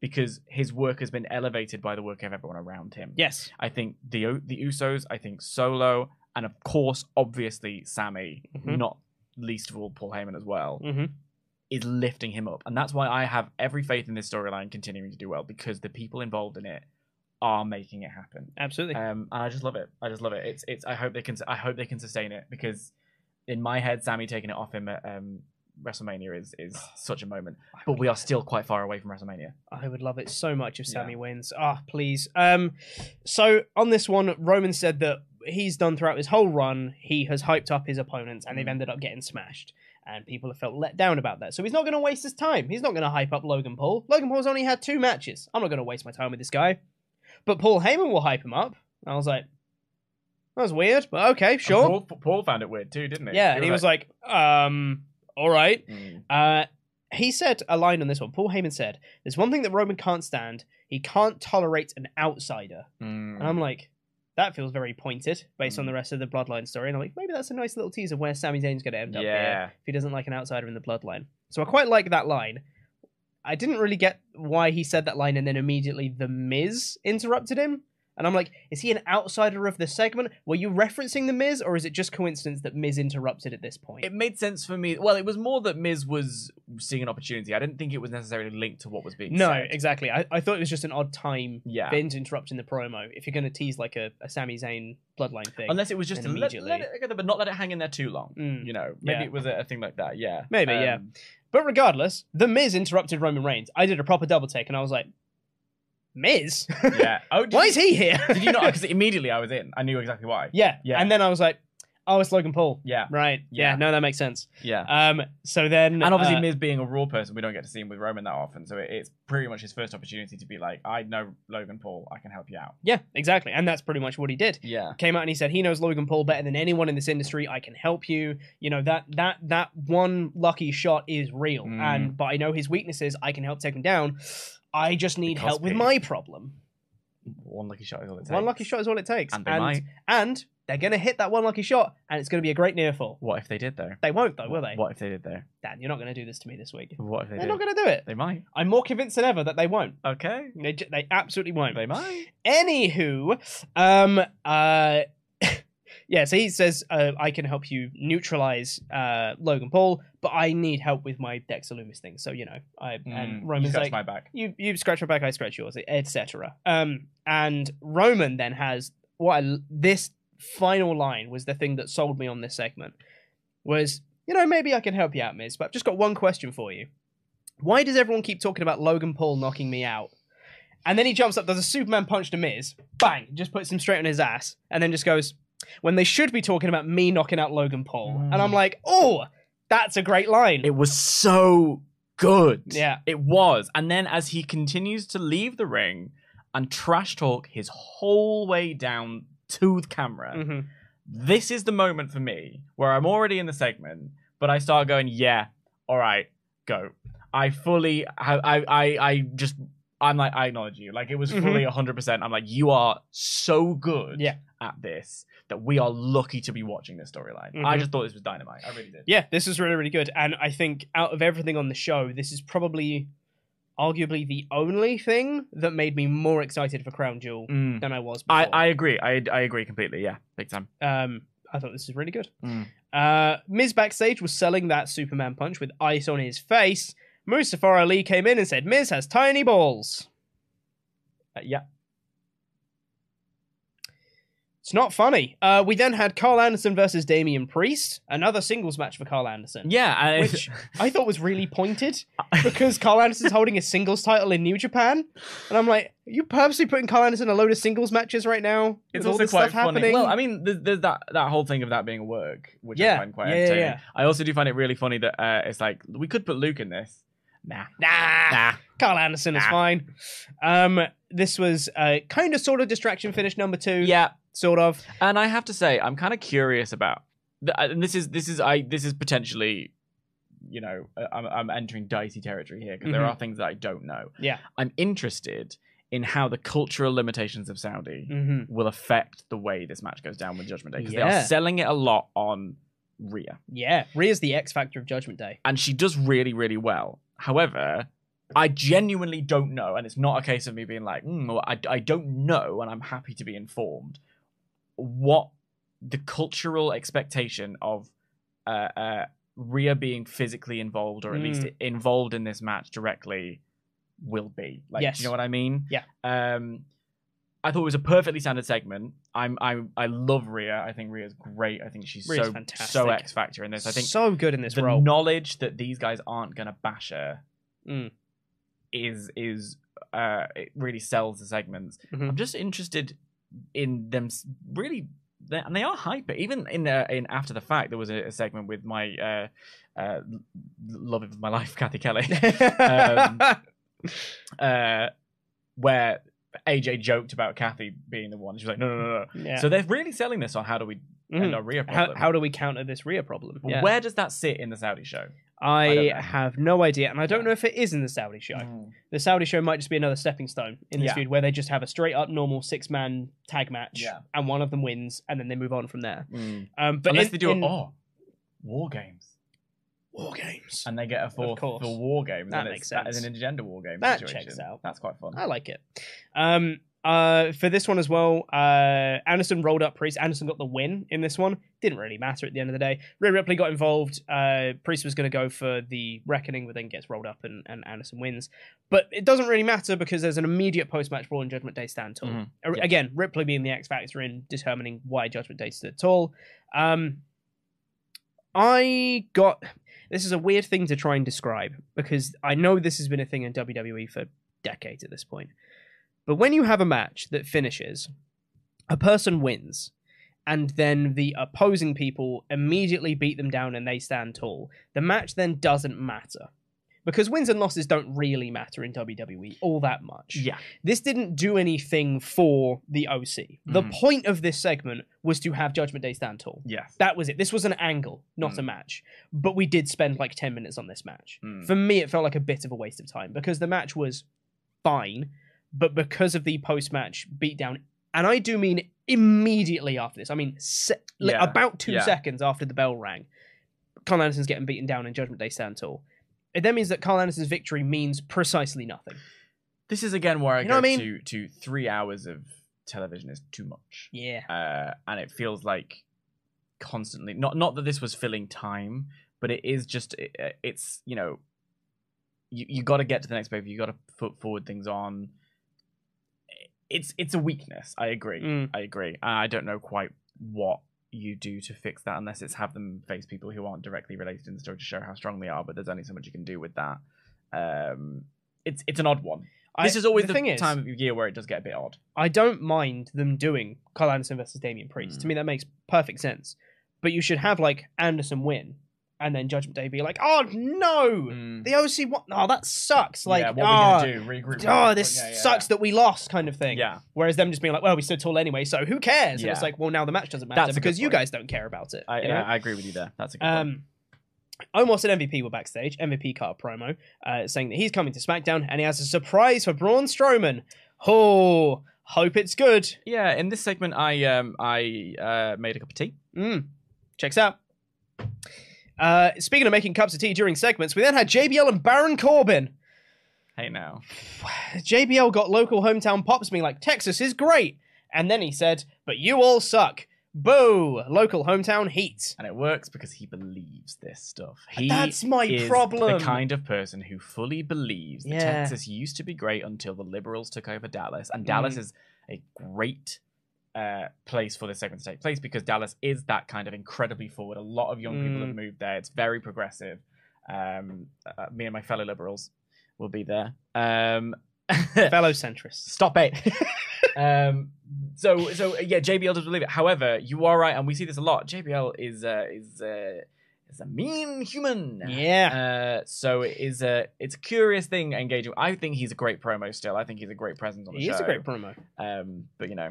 because his work has been elevated by the work of everyone around him. Yes. I think the the Usos, I think Solo, and of course, obviously Sami, Mhm. not least of all Paul Heyman as well, Mm-hmm. Is lifting him up. And that's why I have every faith in this storyline continuing to do well because the people involved in it are making it happen. Absolutely. Um, and I just love it. I just love it. It's it's. I hope they can. I hope they can sustain it because in my head, Sami taking it off him at um, WrestleMania is is such a moment. But we are still quite far away from WrestleMania. I would love it so much if Yeah. Sami wins. Ah, please. Um, so on this one, Roman said that he's done throughout his whole run, he has hyped up his opponents and they've Mm. ended up getting smashed. And people have felt let down about that. So he's not going to waste his time. He's not going to hype up Logan Paul. Logan Paul's only had two matches. I'm not going to waste my time with this guy. But Paul Heyman will hype him up. I was like, that was weird, but okay, sure. Paul, Paul found it weird too, didn't he? yeah, and he was like, um, all right. Mm. Uh, he said a line on this one. Paul Heyman said, "There's one thing that Roman can't stand. He can't tolerate an outsider." Mm. And I'm like, that feels very pointed based on mm. the rest of the Bloodline story. And I'm like, maybe that's a nice little teaser of where Sami Zayn's going to end up Yeah. if he doesn't like an outsider in the Bloodline. So I quite like that line. I didn't really get why he said that line and then immediately The Miz interrupted him. And I'm like, is he an outsider of the segment? Were you referencing The Miz, or is it just coincidence that Miz interrupted at this point? It made sense for me. Well, it was more that Miz was seeing an opportunity. I didn't think it was necessarily linked to what was being No, said. exactly. I, I thought it was just an odd time Yeah. for him to interrupt in the promo. If you're going to tease like a, a Sami Zayn bloodline thing, Unless it was just then let, immediately. let it but not let it hang in there too long. Mm, You know, maybe yeah. it was a, a thing like that. Yeah, Maybe, yeah. Um, But regardless, The Miz interrupted Roman Reigns. I did a proper double take and I was like, Miz? Yeah. Oh, Why you- is he here? Did you not? Because immediately I was in. I knew exactly why. yeah. Yeah. And then I was like, oh, it's Logan Paul. Yeah. Right. Yeah. Yeah. No, that makes sense. Yeah. Um. So then, and obviously, uh, Miz being a Raw person, we don't get to see him with Roman that often, so it, it's pretty much his first opportunity to be like, "I know Logan Paul, I can help you out." yeah, exactly. And that's pretty much what he did. Yeah, Came out and he said he knows Logan Paul better than anyone in this industry. I can help you. You know that that that one lucky shot is real, Mm. and but I know his weaknesses. I can help take him down. I just need Because help with my problem. one lucky shot is all it takes. One lucky shot is all it takes, and they and, might. and they're gonna hit that one lucky shot, and it's gonna be a great near fall. What if they did though? They won't though, will they? What if they did though? Dan, you're not gonna do this to me this week. What if they They're did? not gonna do it. They might. I'm more convinced than ever that they won't. Okay. They, they absolutely won't. They might. Anywho, um, uh, yeah, so he says, uh, I can help you neutralize uh, Logan Paul, but I need help with my Dexter Loomis thing. So, you know, I, Mm, and you Roman's scratch like, my back. you, you scratch my back, I scratch yours, etc. Um, and Roman then has what I, this final line was the thing that sold me on this segment was, you know, maybe I can help you out, Miz, but I've just got one question for you. Why does everyone keep talking about Logan Paul knocking me out? And then he jumps up, does a Superman punch to Miz, bang, just puts him straight on his ass, and then just goes, when they should be talking about me knocking out Logan Paul. And I'm like, oh, that's a great line. It was so good. Yeah. It was. And then as he continues to leave the ring and trash talk his whole way down to the camera, Mhm. this is the moment for me where I'm already in the segment, but I start going, yeah, all right, go. I fully, I, I, I, I just, I'm like, I acknowledge you. Like it was fully 100%. I'm like, you are so good Yeah. At this that we are lucky to be watching this storyline. I Mhm. just thought this was dynamite. I really did. Yeah, this is really, really good. And I think out of everything on the show, this is probably arguably the only thing that made me more excited for Crown Jewel Mm. than I was I, before. I agree. I, I agree completely. Yeah, big time. um, I thought this is really good. Mm. Uh, Miz backstage was selling that Superman punch with ice on his face. Mustafa Ali came in and said, Miz has tiny balls. Uh, yeah. It's not funny. Uh, we then had Karl Anderson versus Damian Priest, another singles match for Karl Anderson. Yeah. I, Which I thought was really pointed because Karl Anderson's holding a singles title in New Japan. And I'm like, are you purposely putting Karl Anderson in a load of singles matches right now? it's with all also this quite stuff funny. happening? Well, I mean, there's, there's that that whole thing of that being a work, which Yeah, I find quite yeah, yeah, entertaining. yeah. I also do find it really funny that uh, it's like we could put Luke in this. Nah, nah, nah. Karl Anderson is Nah. fine. Um, this was uh, kind of sort of distraction finish number two. Yeah, Sort of. and I have to say, I'm kind of curious about. And this is this is I this is potentially, you know, uh, I'm I'm entering dicey territory here because there Mhm. are things that I don't know. Yeah. I'm interested in how the cultural limitations of Saudi hmm will affect the way this match goes down with Judgment Day because they are selling it a lot on Rhea. Yeah. Rhea's the X factor of Judgment Day. and she does really, really well. However, I genuinely don't know, and it's not a case of me being like, mm, well, I, I don't know, and I'm happy to be informed. What the cultural expectation of uh, uh, Rhea being physically involved, or at least Mm. involved in this match directly, will be. Like, Yes. you know what I mean? Yeah. Um, I thought it was a perfectly standard segment. I'm I I love Rhea. I think Rhea's great. I think she's Rhea's so fantastic. so X Factor in this. I think so good in this the role. knowledge that these guys aren't gonna bash her Mm. Is is uh it really sells the segments. Mhm. I'm just interested in them really they, and they are hyper. Even in uh, in after the fact, there was a, a segment with my uh, uh, love of my life, Cathy Kelly, um, uh, where AJ joked about Cathy being the one. She was like, no, no, no, no. Yeah. So they're really selling this on how do we end Mhm. our Rhea how, problem. how do we counter this Rhea problem? Yeah. Where does that sit in the Saudi show? I, I have no idea, and I don't know if it is in the Saudi show. The Saudi show might just be another stepping stone in this Yeah. feud, where they just have a straight up normal six man tag match, Yeah. and one of them wins, and then they move on from there. Mm. Um, but Unless in- they do in- it, oh, war games. war games. And they get a fourth for war games. That makes it's, That is an intergender war game That situation. checks out. That's quite fun. I like it. Um, uh, for this one as well, uh, Anderson rolled up Priest. Anderson got the win in this one. Didn't really matter at the end of the day. Rhea Ripley got involved. Uh, Priest was going to go for the reckoning, but then gets rolled up and, and Anderson wins. But it doesn't really matter because there's an immediate post match brawl and Judgment Day stand tall. Mhm. Uh, Yeah. Again, Ripley being the X factor in determining why Judgment Day stood tall. Um, I got this is a weird thing to try and describe because I know this has been a thing in WWE for decades at this point. But when you have a match that finishes, a person wins, and then the opposing people immediately beat them down and they stand tall, the match then doesn't matter. Because wins and losses don't really matter in WWE all that much. Yeah. This didn't do anything for the OC. The Mhm. point of this segment was to have Judgment Day stand tall. Yeah. That was it. This was an angle, not Mm. a match. But we did spend like 10 minutes on this match. Mm. For me, it felt like a bit of a waste of time because the match was fine, but because of the post match beatdown, and I do mean immediately after this, I mean se- like, Yeah, about two yeah. seconds after the bell rang, Karl Anderson's getting beaten down in Judgment Day stand tall. It then means that Karl Anderson's victory means precisely nothing. This is again where I You know what I mean? to to three hours of television is too much. Yeah. Uh, and it feels like constantly not not that this was filling time, but it is just it, it's you know you you got to get to the next page. You got to put forward things on. It's it's a weakness. I agree. Mm. I agree. I don't know quite what you do to fix that unless it's have them face people who aren't directly related in the story to show how strong they are. But there's only so much you can do with that. Um, it's it's an odd one. This is always the the, thing is- time of year where it does get a bit odd. I don't mind them doing Karl Anderson versus Damian Priest. Mm. To me, that makes perfect sense. But you should have like Anderson win, and then Judgment Day be like, "Oh no, Mm. the OC what? Oh, that sucks. Like, yeah, what oh, are we gonna do? Regroup? oh, this Yeah, yeah, sucks that we lost, kind of thing. Yeah. Whereas them just being like, "Well, we stood tall anyway, so who cares?" And it's like, well, now the match doesn't matter That's because you guys don't care about it. I, you know? yeah, I agree with you there. That's a good point. Um, Omos and MVP were backstage. MVP cut a promo uh, saying that he's coming to SmackDown and he has a surprise for Braun Strowman. Oh, hope it's good. Yeah, in this segment, I um I uh, made a cup of tea. Mm, checks out. Uh, speaking of making cups of tea during segments, we then had JBL and Baron Corbin. Hey now, JBL got local hometown pops me like, Texas is great. And then he said, but you all suck. Boo! Local hometown heat. and it works because he believes this stuff. He That's my is problem. The kind of person who fully believes that Yeah. Texas used to be great until the liberals took over Dallas, and Dallas Mm. is a great uh, place for this segment to take place because Dallas is that kind of incredibly forward. A lot of young people Mm. have moved there. It's very progressive. Um, uh, me and my fellow liberals will be there. Um, Fellow centrists. Stop it. um, so so yeah, JBL does believe it. However, you are right, and we see this a lot. JBL is uh, is uh, is a mean human. Yeah. Uh, so it is a it's a curious thing engaging. I think he's a great promo still. I think he's a great presence on the He show. is a great promo. Um, but you know,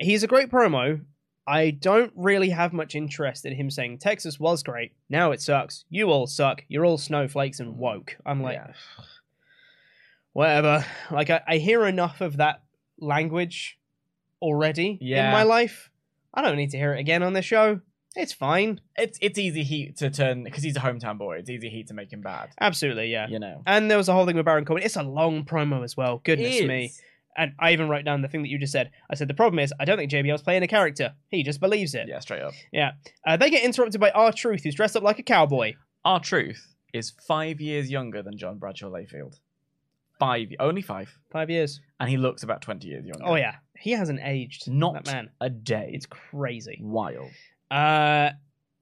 He's a great promo. I don't really have much interest in him saying Texas was great. Now it sucks. You all suck. You're all snowflakes and woke. I'm like, yeah. whatever. Like I, I hear enough of that language already in my life. I don't need to hear it again on this show. It's fine. it's it's easy heat to turn because he's a hometown boy. It's easy heat to make him bad. Absolutely, yeah. You know, And there was a whole thing with Baron Corbin. It's a long promo as well. Goodness me. And I even wrote down the thing that you just said. I said the problem is I don't think JBL's playing a character. He just believes it. Yeah, straight up. Yeah. Uh, they get interrupted by R Truth, who's dressed up like a cowboy. R Truth is five years younger than John Bradshaw Layfield. Five, only five, Five years. and he looks about twenty years younger. Oh yeah, he hasn't aged. not that man. a day. It's crazy. wild. Uh,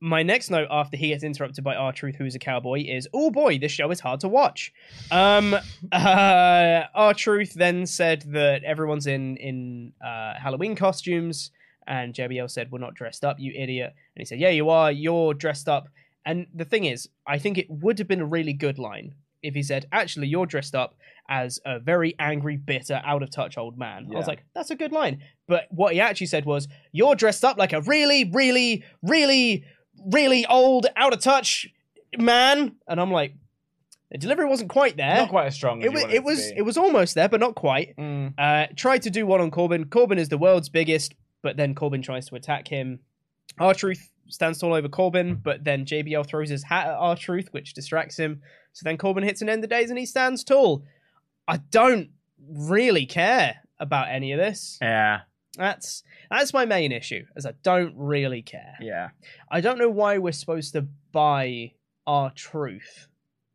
my next note after he gets interrupted by R Truth, who's a cowboy, is oh boy, this show is hard to watch. Um, uh, R Truth then said that everyone's in in uh, Halloween costumes. And JBL said, We're not dressed up, you idiot. And he said, Yeah, you are. You're dressed up. And the thing is, I think it would have been a really good line if he said, Actually, you're dressed up as a very angry, bitter, out of touch old man. I was like, That's a good line. But what he actually said was, You're dressed up like a really, really, really, really old, out of touch man. And I'm like, the delivery wasn't quite there. Not quite as strong. As It was, wanted it was, it was almost there, but not quite. Mm. Uh, tried to do one on Corbin. Corbin is the world's biggest, but then Corbin tries to attack him. R Truth stands tall over Corbin, but then JBL throws his hat at R Truth, which distracts him. So then Corbin hits an end of days and he stands tall. I don't really care about any of this. Yeah, That's that's my main issue, as I don't really care. yeah. I don't know why we're supposed to buy R Truth,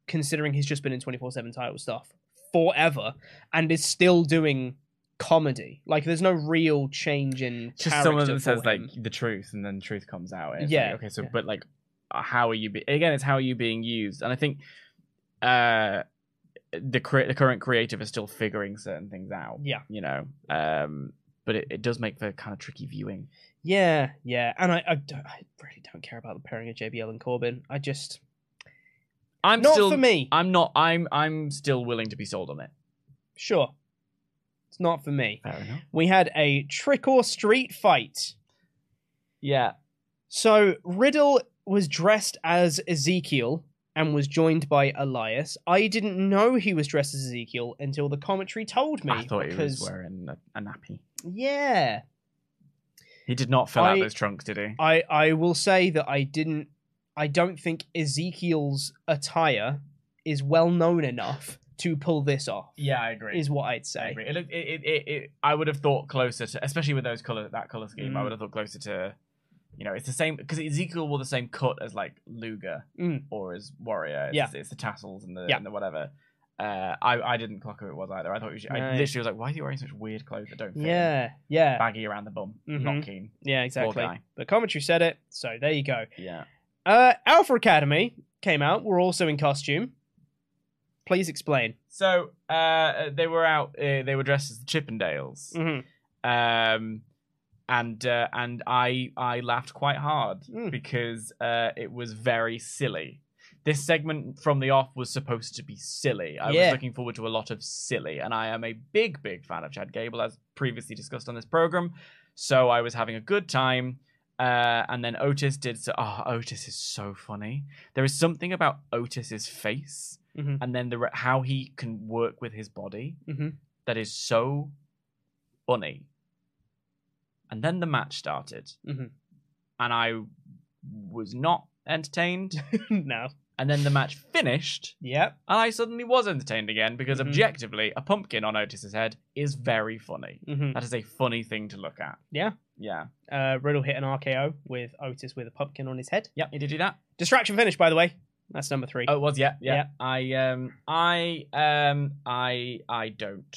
considering he's just been in 24 7 title stuff forever and is still doing comedy. Like, there's no real change in Just someone character that says for like the truth, and then truth comes out. Yeah, like, okay. So, yeah. but like, how are you? Be- again, it's how are you being used? And I think, uh, the cre- the current creative is still figuring certain things out. Yeah. You know. Um. But it, it does make for kind of tricky viewing. Yeah, yeah. And I, I, don't- I really don't care about the pairing of JBL and Corbin. I just. I'm Not still. for me. I'm not. I'm. I'm still willing to be sold on it. Sure. It's not for me. Fair enough. We had a trick or street fight. Yeah. So Riddle was dressed as Ezekiel and was joined by Elias. I didn't know he was dressed as Ezekiel until the commentary told me. I thought he was wearing a, a nappy. Yeah, He did not fill out I- those trunks, did he? I I will say that I didn't. I don't think Ezekiel's attire is well known enough to pull this off. Yeah, I agree. Is what I'd I say. agree. It, looked- it, it, it, it, I would have thought closer to, especially with those color, that color scheme. I Mm. would have thought closer to, you know, it's the same because Ezekiel wore the same cut as like Luger Mm. or as Warrior. It's, Yeah. it's the tassels and the, Yeah. and the whatever. Uh, I, I didn't clock who it was either. I thought it was, I literally was like, why are you wearing such weird clothes that don't fit? Yeah, yeah, baggy around the bum. Not Mhm. keen. yeah, exactly. The commentary said it, so there you go. Yeah. Uh, Alpha Academy came out. We're also in costume. Please explain. So uh, they were out. Uh, they were dressed as the Chippendales. Mm-hmm. um, and uh, and I I laughed quite hard Mm. because uh, it was very silly. This segment from the off was supposed to be silly. I Yeah. was looking forward to a lot of silly, and I am a big big fan of Chad Gable, as previously discussed on this program. So I was having a good time. Uh, and then Otis did so. Oh, Otis is so funny. There is something about Otis's face, Mhm. and then the how he can work with his body Mhm. that is so funny. And then the match started, Mhm. and I was not entertained. no. and then the match finished, Yep. and I suddenly was entertained again because Mhm. objectively, a pumpkin on Otis's head is very funny. hmm That is a funny thing to look at. Yeah. Yeah. Uh, Riddle hit an RKO with Otis with a pumpkin on his head. Yep. He did do that. Distraction finish, by the way. That's number three. Oh, it was yeah, yeah. Yeah. I um, I um, I I don't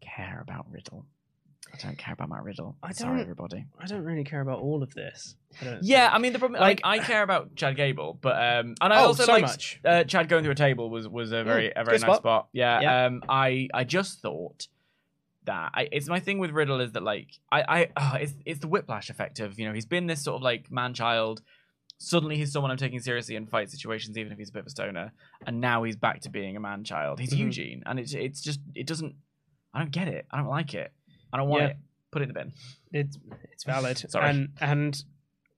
care about Riddle. I don't care about my Riddle. I Sorry, don't- everybody. I don't really care about all of this. I Yeah. I mean the problem. Like- Like I care about Chad Gable, but um, and I Oh, also so like much. Uh, Chad going through a table was was a very Mm, a very nice spot. spot. Yeah. Yeah. Um, I I just thought that I, it's my thing with Riddle is that like I I uh, it's it's the whiplash effect of you know he's been this sort of like man child. Suddenly he's someone I'm taking seriously in fight situations, even if he's a bit of a stoner. And now he's back to being a man child. He's Mhm. Eugene, and it's it's just it doesn't. I don't get it. I don't like it. I don't want Yeah. it. Put it in the bin. It's it's valid. Sorry. And and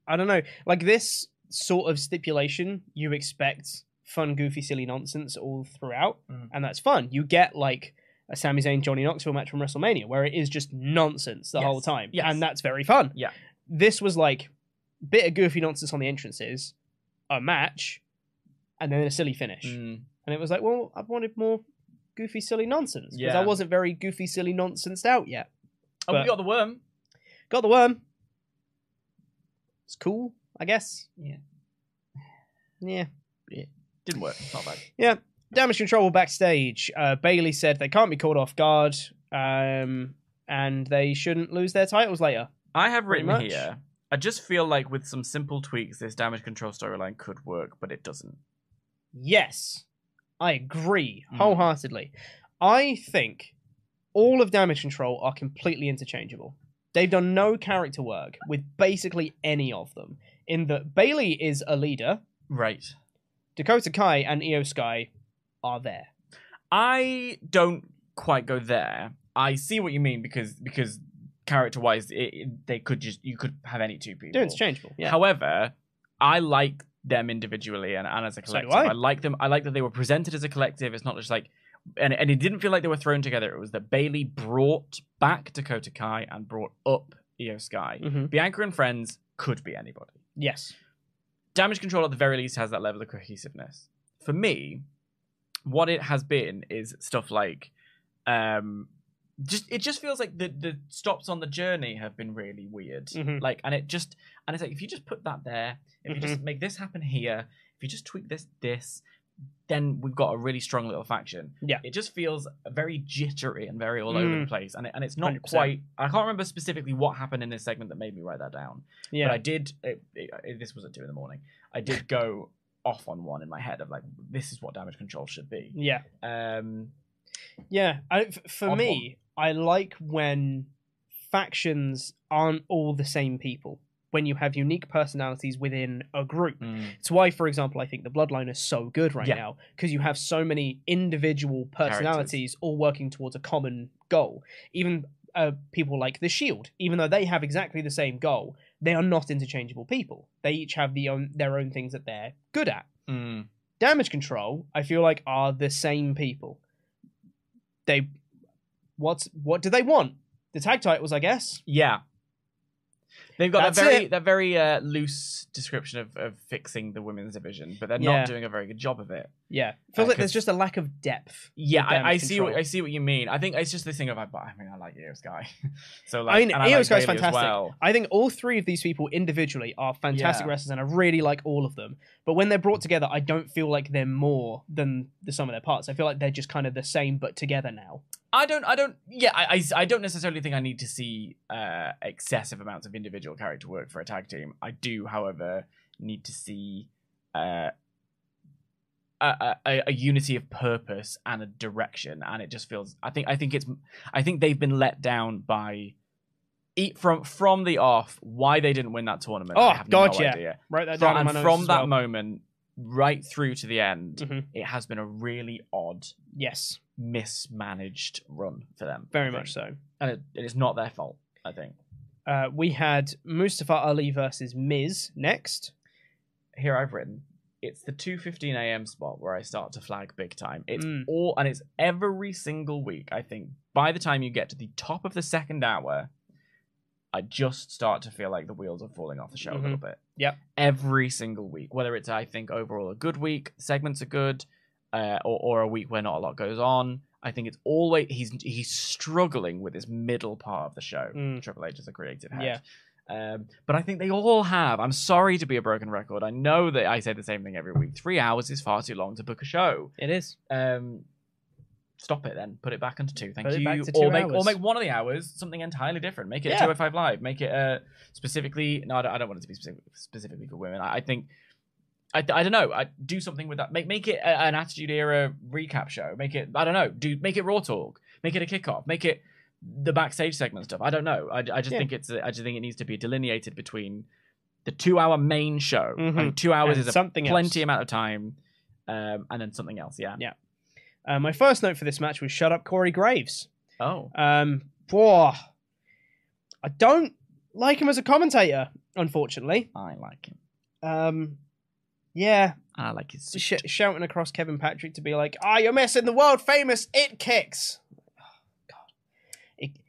I don't know. Like this sort of stipulation, you expect fun, goofy, silly nonsense all throughout, Mhm. and that's fun. You get like a Sami Zayn Johnny Knoxville match from WrestleMania where it is just nonsense the Yes. whole time, Yes. and that's very fun. Yeah. This was like a bit of goofy nonsense on the entrances, a match, and then a silly finish. Mm. And it was like, well, I wanted more goofy, silly nonsense because I wasn't very goofy, silly nonsense out yet. Oh, we got the worm. Got the worm. It's cool, I guess. Yeah. Yeah. Yeah. Didn't work. Not bad. Yeah. Damage control backstage. Uh, Bayley said they can't be caught off guard, um, and they shouldn't lose their titles later. I have written here. I just feel like with some simple tweaks, this damage control storyline could work, but it doesn't. Yes, I agree Hmm. wholeheartedly. I think all of damage control are completely interchangeable. They've done no character work with basically any of them. In that Bayley is a leader, Right. Dakota Kai and Io Sky are there. I don't quite go there. I see what you mean because because character wise, they could just you could have any two people. They're interchangeable. Yeah. However, I like them individually and, and as a So collective. I. I like them. I like that they were presented as a collective. It's not just like, and, and it didn't feel like they were thrown together. It was that Bayley brought back Dakota Kai and brought up Io Sky. Mhm. Bianca and friends could be anybody. Yes. Damage Control at the very least has that level of cohesiveness. For me, what it has been is stuff like um just it just feels like the the stops on the journey have been really weird. Mhm. Like and it just and it's like if you just put that there, if you just make this happen here, if you just tweak this this, then we've got a really strong little faction. Yeah. It just feels very jittery and very all over the Mm. place. And it, and it's not 100%. quite I can't remember specifically what happened in this segment that made me write that down. Yeah. But I did. It, it, this was at two in the morning. I did go off on one in my head of like, this is what damage control should be. yeah. Um, Yeah, I, f- for me, I like when factions aren't all the same people. When you have unique personalities within a group, it's why, for example, I think the Bloodline is so good right Yeah. now because you have so many individual personalities all working towards a common goal. Even uh, people like the Shield, even though they have exactly the same goal, they are not interchangeable people. They each have the own, their own things that they're good at mm, damage control i feel like are the same people they what's what do they want the tag titles i guess yeah. They've got That's that very it. that very uh, loose description of, of fixing the women's division, but they're Yeah. not doing a very good job of it. Yeah feels Uh, like there's just a lack of depth Yeah, I, I see what. I see what you mean. I think it's just this thing of I, I mean I like Io Guy. so like I mean, Io like Bayley fantastic. well. I think all three of these people individually are fantastic Yeah. wrestlers, and I really like all of them. But when they're brought together, I don't feel like they're more than the sum of their parts. I feel like they're just kind of the same, but together now. I don't, I don't, yeah, I, I, I don't necessarily think I need to see uh, excessive amounts of individual character work for a tag team. I do, however, need to see uh, a, a, a unity of purpose and a direction, and it just feels. I think, I think it's, I think they've been let down by. Eat from from the off why they didn't win that tournament. Oh, God, no yeah. idea. Write that From, down. and from that well. moment right through to the end, Mhm. it has been a really odd, yes, mismanaged run for them. very much so. and it, it is not their fault. I think. Uh, we had Mustafa Ali versus Miz next. Here I've written. It's the 2:15 a.m. spot where I start to flag big time. It's Mm. all and it's every single week. I think by the time you get to the top of the second hour, I just start to feel like the wheels are falling off the show a little bit. Yep. Every single week, whether it's I think overall a good week, segments are good, uh, or or a week where not a lot goes on. I think it's always he's he's struggling with this middle part of the show. Mm. Triple H is a creative head. Yeah. Um, but I think they all have. I'm sorry to be a broken record. I know that I say the same thing every week. Three hours is far too long to book a show. It is. Um, stop it then. Put it back into two. Thank Put you. to or two make or make one of the hours something entirely different. Make it Yeah. a 205 live. Make it uh, specifically. No, I don't, I don't want it to be specific, specifically for women. I, I think. I, I don't know. I do something with that. Make make it a, an Attitude Era recap show. Make it. I don't know. Do make it Raw Talk. Make it a kickoff. Make it the backstage segment stuff. I don't know. I, I just Yeah. think it's. I just think it needs to be delineated between the two-hour main show. Mhm. And two hours And is a something plenty else. amount of time, um, and then something else. Yeah. Yeah. Uh, my first note for this match was shut up Corey Graves. Oh. Um, boah, I don't like him as a commentator, unfortunately. I like him. Um, yeah, I like his sh- shouting across Kevin Patrick to be like, "Ah, you're missing the world famous it kicks."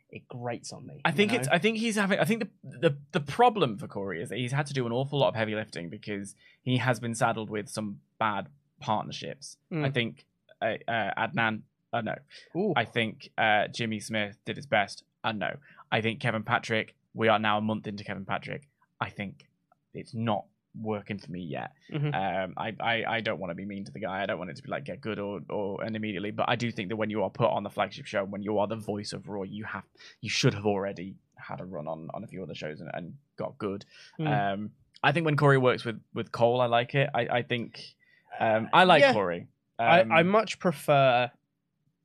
It grates on me. I you think know? it's. I think he's having. I think the, the the problem for Corey is that he's had to do an awful lot of heavy lifting because he has been saddled with some bad partnerships. Mm. I think uh, uh, Adnan. Uh, no, Ooh. I think uh, Jimmy Smith did his best. Uh, no, I think Kevin Patrick. We are now a month into Kevin Patrick. I think it's not working for me yet. Mhm. Um, I, I, I don't want to be mean to the guy. I don't want it to be like get good or, or and immediately. But I do think that when you are put on the flagship show, when you are the voice of Raw, you have you should have already had a run on, on a few other shows and, and got good. Mm. Um, I think when Corey works with with Cole, I like it. I, I think um, I like Yeah. Corey. I, Um, I much prefer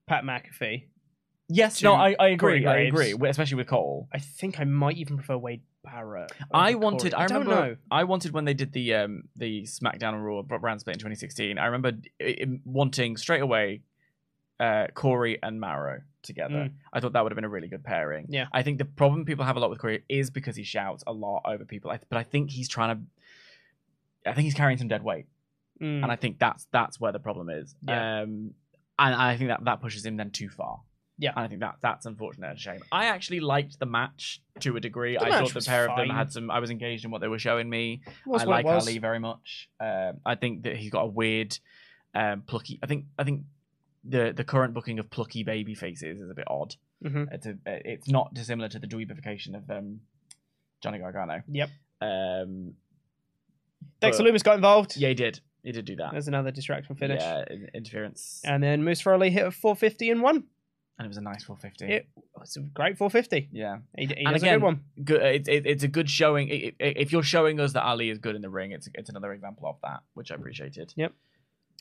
Pat McAfee Yes, no, I, I agree. I agree, especially with Cole. I think I might even prefer Wade Barrett. I Corey. wanted. I, don't remember. know. I wanted when they did the um the SmackDown and Raw brand split in 2016. I remember i- i- wanting straight away uh Corey and Mauro together. Mm. I thought that would have been a really good pairing. Yeah. I think the problem people have a lot with Corey is because he shouts a lot over people. I, but I think he's trying to. I think he's carrying some dead weight, Mm. and I think that's that's where the problem is. Yeah. Um, and I think that that pushes him then too far. Yeah. And I think that that's unfortunate and a shame. I actually liked the match to a degree. The I thought the pair of them had some. I was engaged in what they were showing me. I like. Ali very much. Um, I think that he's got a weird, um, plucky. I think I think the the current booking of plucky baby faces is a bit odd. Mhm. It's a, it's not dissimilar to the dweebification of um, Johnny Gargano. Yep. Um, Dexter Loomis got involved. Yeah, he did. He did do that. There's another distraction finish. Yeah, interference, And then Mustafa Ali hit a 450 and won. And it was a nice 450. It was a great 450. yeah. He, he and again, a good one. good. It, it, it's a good showing. If you're showing us that Ali is good in the ring, it's it's another example of that, which I appreciated. Yep.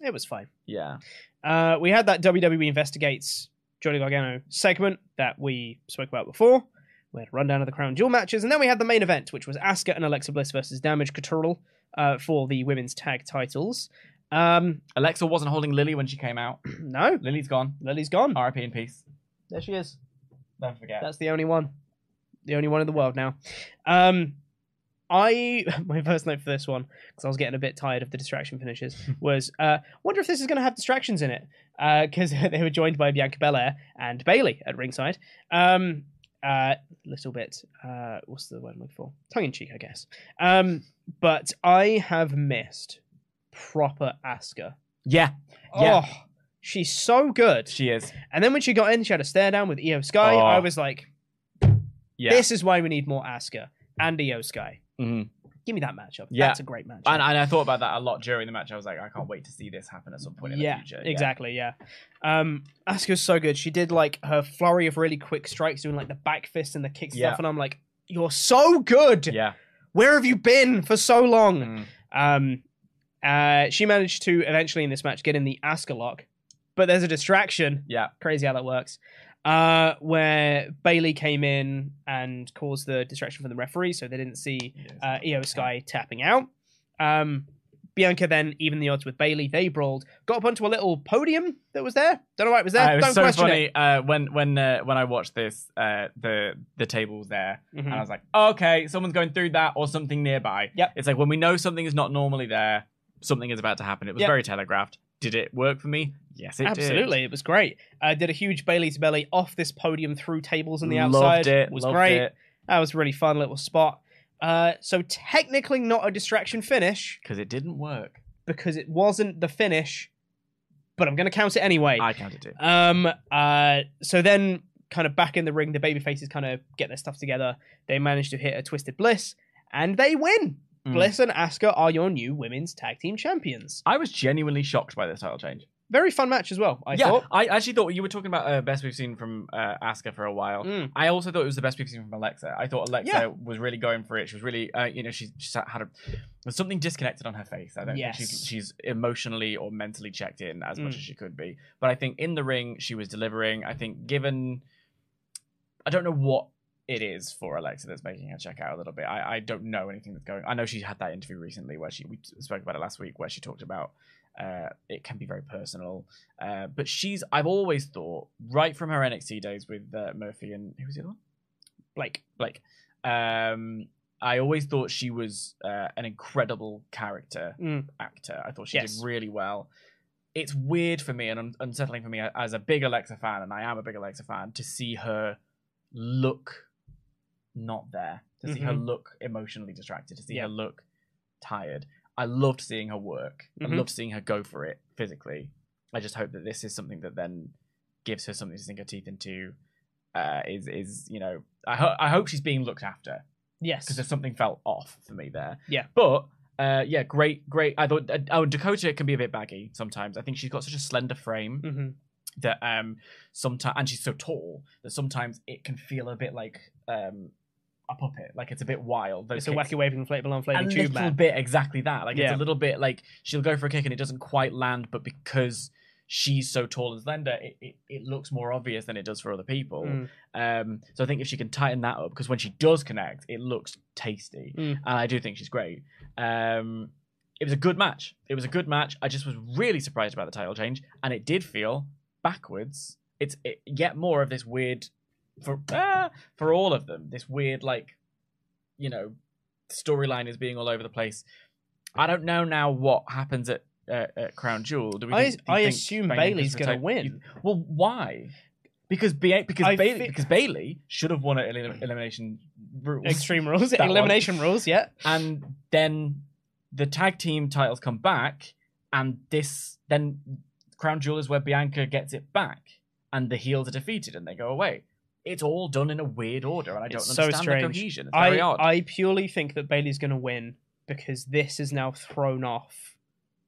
It was fine. Yeah. Uh, we had that WWE Investigates Johnny Gargano segment that we spoke about before. We had a rundown of the Crown Jewel matches, and then we had the main event, which was Asuka and Alexa Bliss versus Damage Control uh, for the women's tag titles. Um, Alexa wasn't holding Lily when she came out. no, Lily's gone. Lily's gone. RIP in peace. There she is. Don't forget. That's the only one. The only one in the world now. Um, I my first note for this one because I was getting a bit tired of the distraction finishes was uh, wonder if this is going to have distractions in it because they were joined by Bianca Belair and Bayley at ringside. Um, uh, little bit uh, what's the word I'm looking for? Tongue in cheek, I guess. Um, but I have missed proper Asuka. yeah. Yeah. Oh, she's so good. She is. And then when she got in, she had a stare down with Iyo Sky. Oh. I was like, Yeah. this is why we need more Asuka and Iyo Sky. Mhm. Give me that matchup. Yeah. That's a great matchup. And, and I thought about that a lot during the match. I was like, I can't wait to see this happen at some point in yeah, the future. Yeah. exactly. Yeah. Um, Asuka's so good. She did like her flurry of really quick strikes, doing like the back fist and the kick Yeah. stuff, and I'm like, you're so good. Yeah. Where have you been for so long? Mm. Um, uh, she managed to eventually in this match get in the Asuka lock, but there's a distraction. Yeah. Crazy how that works. Uh, where Bayley came in and caused the distraction from the referee, so they didn't see uh, Iyo Sky tapping out. Um, Bianca then even the odds with Bayley. They brawled, got up onto a little podium that was there. Don't know why it was there. Uh, it was Don't so question funny it. uh, when when uh, when I watched this, uh, the the table was there, Mhm. and I was like, okay, someone's going through that or something nearby. Yep. It's like when we know something is not normally there, something is about to happen. It was Yep. very telegraphed. Did it work for me? Yes, it Absolutely, did. it was great. I did a huge Bayley's belly off this podium through tables on the outside. Loved outside. it, was loved great. it. That was a really fun little spot. Uh, so technically not a distraction finish because it didn't work. because it wasn't the finish, but I'm going to count it anyway. I counted it. Um. Uh. So then, kind of back in the ring, the baby faces kind of get their stuff together. They manage to hit a twisted bliss, and they win. Mm. Bliss and Asuka are your new women's tag team champions. I was genuinely shocked by this title change. Very fun match as well. I yeah, thought. I actually thought you were talking about uh, best we've seen from uh, Asuka for a while. Mm. I also thought it was the best we've seen from Alexa. I thought Alexa Yeah. was really going for it. She was really, uh, you know, she, she had a there's something disconnected on her face. I don't Yes. think she's she's emotionally or mentally checked in as much Mm. as she could be. But I think in the ring she was delivering. I think given, I don't know what it is for Alexa that's making her check out a little bit. I, I don't know anything that's going. I know she had that interview recently where she we spoke about it last week where she talked about uh, it can be very personal. Uh, but she's I've always thought right from her NXT days with uh, Murphy and who was the other one? Blake. Blake. Um, I always thought she was uh, an incredible character Mm. actor. I thought she Yes. did really well. It's weird for me and un- unsettling for me as a big Alexa fan, and I am a big Alexa fan, to see her look not there, to see her Mhm. look emotionally distracted, to see Yeah. her look tired. I loved seeing her work. Mhm. I loved seeing her go for it physically. I just hope that this is something that then gives her something to sink her teeth into. Uh, is is you know I ho- I hope she's being looked after Yes. because there's something felt off for me there. Yeah. But uh, yeah, great, great. I thought uh, oh Dakota can be a bit baggy sometimes. I think she's got such a slender frame hmm that um sometimes and she's so tall that sometimes it can feel a bit like um a puppet, like it's a bit wild. Those It's a kicks- wacky waving inflatable a inflating little tube man. bit exactly that. Like it's Yeah. a little bit like she'll go for a kick and it doesn't quite land, but because she's so tall and slender, it, it, it looks more obvious than it does for other people. Mm. Um, so I think if she can tighten that up, because when she does connect, it looks tasty, Mm. and I do think she's great. Um, it was a good match. It was a good match. I just was really surprised about the title change, and it did feel backwards. It's it, yet more of this weird for ah, for all of them. This weird like, you know, storyline is being all over the place. I don't know now what happens at uh, at Crown Jewel. Do we? I- think- do I assume Bianca's Bayley's gonna win. You- well, why? Because Ba- because I Bayley fe- because Bayley should have won at elim- elimination rules. Extreme rules, That one. elimination rules. Yeah. and then the tag team titles come back, and this then Crown Jewel is where Bianca gets it back, and the heels are defeated and they go away. It's all done in a weird order, and I don't It's so understand the cohesion. It's very I, odd. I purely think that Bayley's going to win because this has now thrown off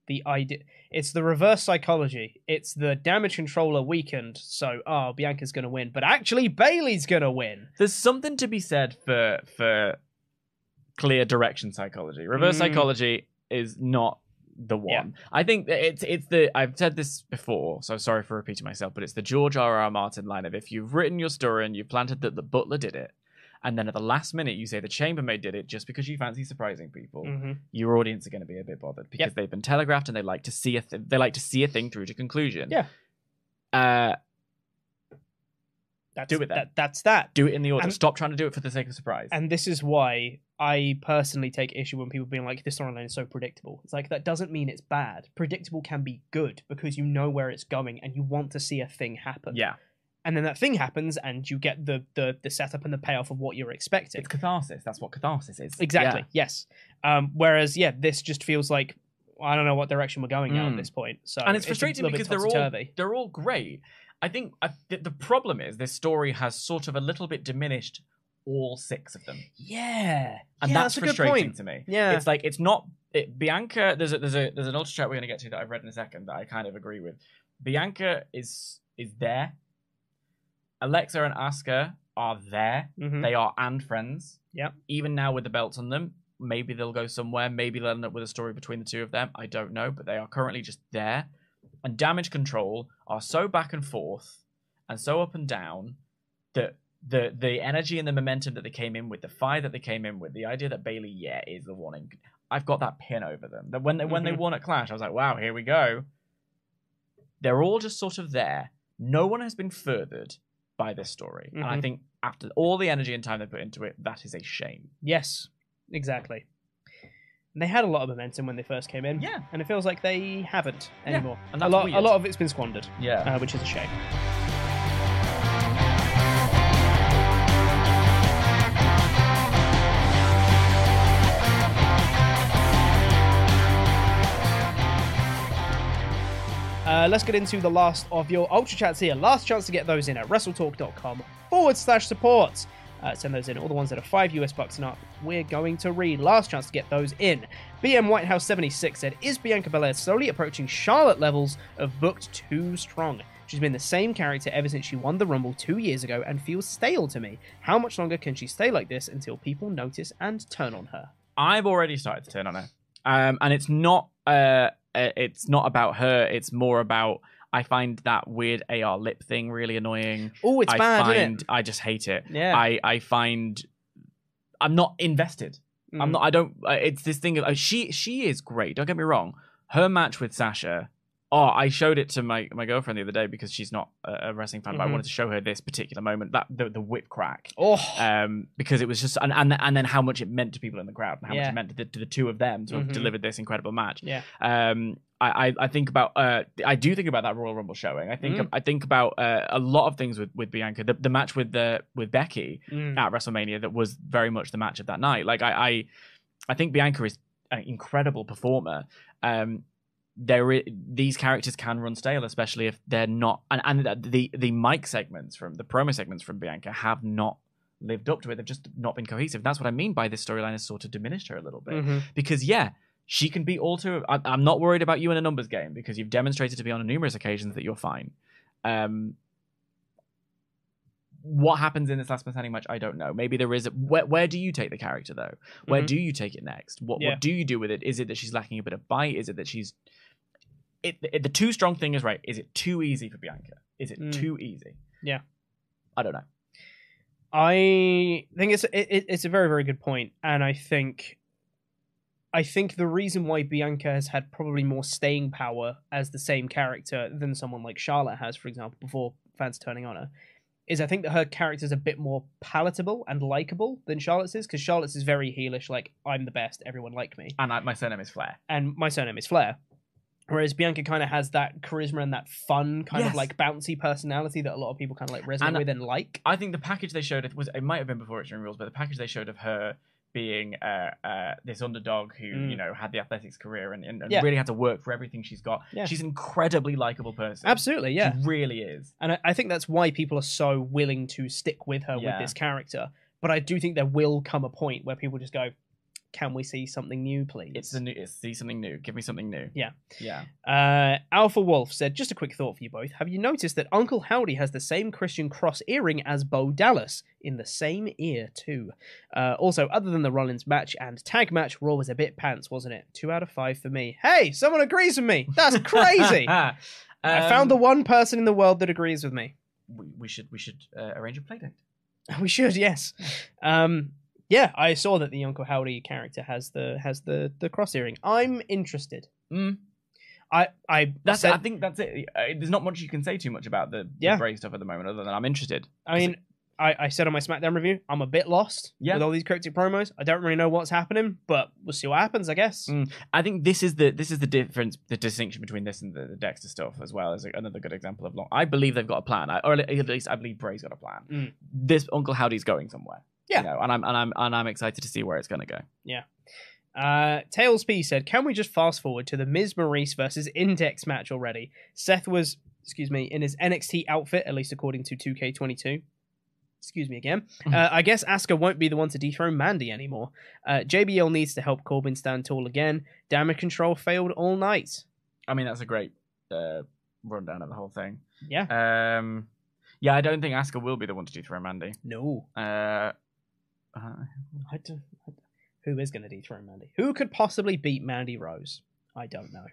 the idea. It's the reverse psychology. It's the damage controller weakened, so oh Bianca's going to win, but actually Bayley's going to win. There's something to be said for for clear direction psychology. Reverse Mm. psychology is not the one. Yeah. I think it's it's the I've said this before, so sorry for repeating myself, but it's the George R. R. Martin line of if you've written your story and you've planted that the butler did it, and then at the last minute you say the chambermaid did it just because you fancy surprising people, Mhm. your audience are going to be a bit bothered because Yep. they've been telegraphed and they like to see a th- they like to see a thing through to conclusion. Yeah. Uh, That's, Do it then. That, that's that. do it in the order. And- Stop trying to do it for the sake of surprise. And this is why I personally take issue when people being like, this storyline is so predictable. It's like, that doesn't mean it's bad. Predictable can be good because you know where it's going and you want to see a thing happen. yeah. And then that thing happens and you get the, the, the setup and the payoff of what you're expecting. It's catharsis. That's what catharsis is. Exactly. Yeah. Yes. Um, whereas, yeah, this just feels like I don't know what direction we're going now at Mm. this point. So and it's a frustrating because they're all they're all great. I think I, the, the problem is this story has sort of a little bit diminished all six of them, yeah, and yeah, that's, good frustrating to me. Yeah. it's like it's not it, Bianca. There's a there's a there's an ultra chat we're going to get to that I've read in a second that I kind of agree with. Bianca is is there. Alexa and Asuka are there. Mhm. They are and friends. Yeah. Even now with the belts on them, maybe they'll go somewhere. Maybe they'll end up with a story between the two of them. I don't know, but they are currently just there. And damage control are so back and forth and so up and down that the the energy and the momentum that they came in with, the fire that they came in with, the idea that Bayley, yeah, is the one in. I've got that pin over them. That when they when they Mhm. won at Clash, I was like, wow, here we go. They're all just sort of there. No one has been furthered by this story, and I Mhm. think after all the energy and time they put into it, that is a shame. Yes, exactly. And they had a lot of momentum when they first came in. Yeah. and it feels like they haven't Yeah, anymore. and a that's lot, a weird. lot of it's been squandered, Yeah. uh, which is a shame. Uh, let's get into the last of your Ultra Chats here. Last chance to get those in at WrestleTalk.com forward slash support. Uh, send those in, all the ones that are 5 US bucks and up. We're going to read. Last chance to get those in. BM Whitehouse 76 said, Is Bianca Belair slowly approaching Charlotte levels of booked too strong? She's been the same character ever since she won the Rumble two years ago and feels stale to me. How much longer can she stay like this until people notice and turn on her? I've already started to turn on her, um, and it's not uh, uh, it's not about her. It's more about I find that weird AR lip thing really annoying. Oh, it's I bad, find it? I just hate it. Yeah. I I find I'm not invested. I'm Mm. not. I don't. Uh, it's this thing of uh, she. She is great. Don't get me wrong. Her match with Sasha. Oh, I showed it to my, my girlfriend the other day because she's not a, wrestling fan, but I Mhm. wanted to show her this particular moment that the, the whip crack Oh, um, because it was just and, and and then how much it meant to people in the crowd and how much it meant to the, to the two of them to have Mhm. delivered this incredible match. yeah. Um, I, I I think about uh I do think about that Royal Rumble showing. I think Mm. I think about uh, a lot of things with with Bianca. The, the match with the with Becky Mm. at WrestleMania that was very much the match of that night. Like I I, I think Bianca is an incredible performer. Um, there these characters can run stale, especially if they're not. And and the the mic segments from the promo segments from Bianca have not lived up to it. They've just not been cohesive. That's what I mean by this storyline has sort of diminished her a little bit Mhm. because yeah. She can beat all two. I, I'm not worried about you in a numbers game because you've demonstrated to me on numerous occasions that you're fine. Um, what happens in this last man standing match, I don't know. Maybe there is. A, where, where do you take the character though? Where Mhm. do you take it next? What Yeah. what do you do with it? Is it that she's lacking a bit of bite? Is it that she's it, it- the too strong thing is right. Is it too easy for Bianca? Is it Mm. too easy? Yeah. I don't know. I think it's it, it- it's a very very good point, and I think I think the reason why Bianca has had probably more staying power as the same character than someone like Charlotte has, for example, before fans turning on her, is I think that her character is a bit more palatable and likable than Charlotte's is, because Charlotte's is very heelish, like I'm the best, everyone like me, And I, my surname is Flair. and my surname is Flair. Whereas Bianca kind of has that charisma and that fun kind Yes. of like bouncy personality that a lot of people kind of like resonate And- with and like. I think the package they showed it was it might have been before Extreme Rules, but the package they showed of her being uh, uh, this underdog who Mm. you know had the athletics career and, and, and Yeah. really had to work for everything she's got. Yeah. She's an incredibly likable person. Absolutely, yeah. She really is. And I, I think that's why people are so willing to stick with her Yeah. with this character. But I do think there will come a point where people just go, "Can we see something new, please?" It's the new. It's see something new. Give me something new. Yeah. Yeah. Uh, Alpha Wolf said, just a quick thought for you both. Have you noticed that Uncle Howdy has the same Christian cross earring as Bo Dallas in the same ear, too? Uh, also, other than the Rollins match and tag match, Raw was a bit pants, wasn't it? Two out of five for me. Hey, someone agrees with me. That's crazy. I found the Um, one person in the world that agrees with me. We, we should we should uh, arrange a playdate. We should, yes. Um, yeah, I saw that the Uncle Howdy character has the has the the cross earring. I'm interested. Mm. I I That's. said, I think that's it. Uh, there's not much you can say too much about the, the Bray stuff at the moment, other than I'm interested. I mean, I, I said on my SmackDown review, I'm a bit lost Yeah. with all these cryptic promos. I don't really know what's happening, but we'll see what happens, I guess. Mm. I think this is the this is the difference, the distinction between this and the, the Dexter stuff as well as another good example of long. I believe they've got a plan, I, or at least I believe Bray's got a plan. Mm. This Uncle Howdy's going somewhere. Yeah. you know, and I'm and I'm and I'm excited to see where it's going to go. Yeah. Uh, Tails P said, "Can we just fast forward to the Miz Maurice versus Index match already? Seth was, excuse me, in his NXT outfit, at least according to 2K22. Excuse me again. Uh, I guess Asuka won't be the one to dethrone Mandy anymore. Uh, JBL needs to help Corbin stand tall again. Damage control failed all night. I mean, that's a great uh, rundown of the whole thing. Yeah. Um, yeah, I don't think Asuka will be the one to dethrone Mandy. No. Uh, uh, I don't, I- who is going to dethrone Mandy? Who could possibly beat Mandy Rose? I don't know.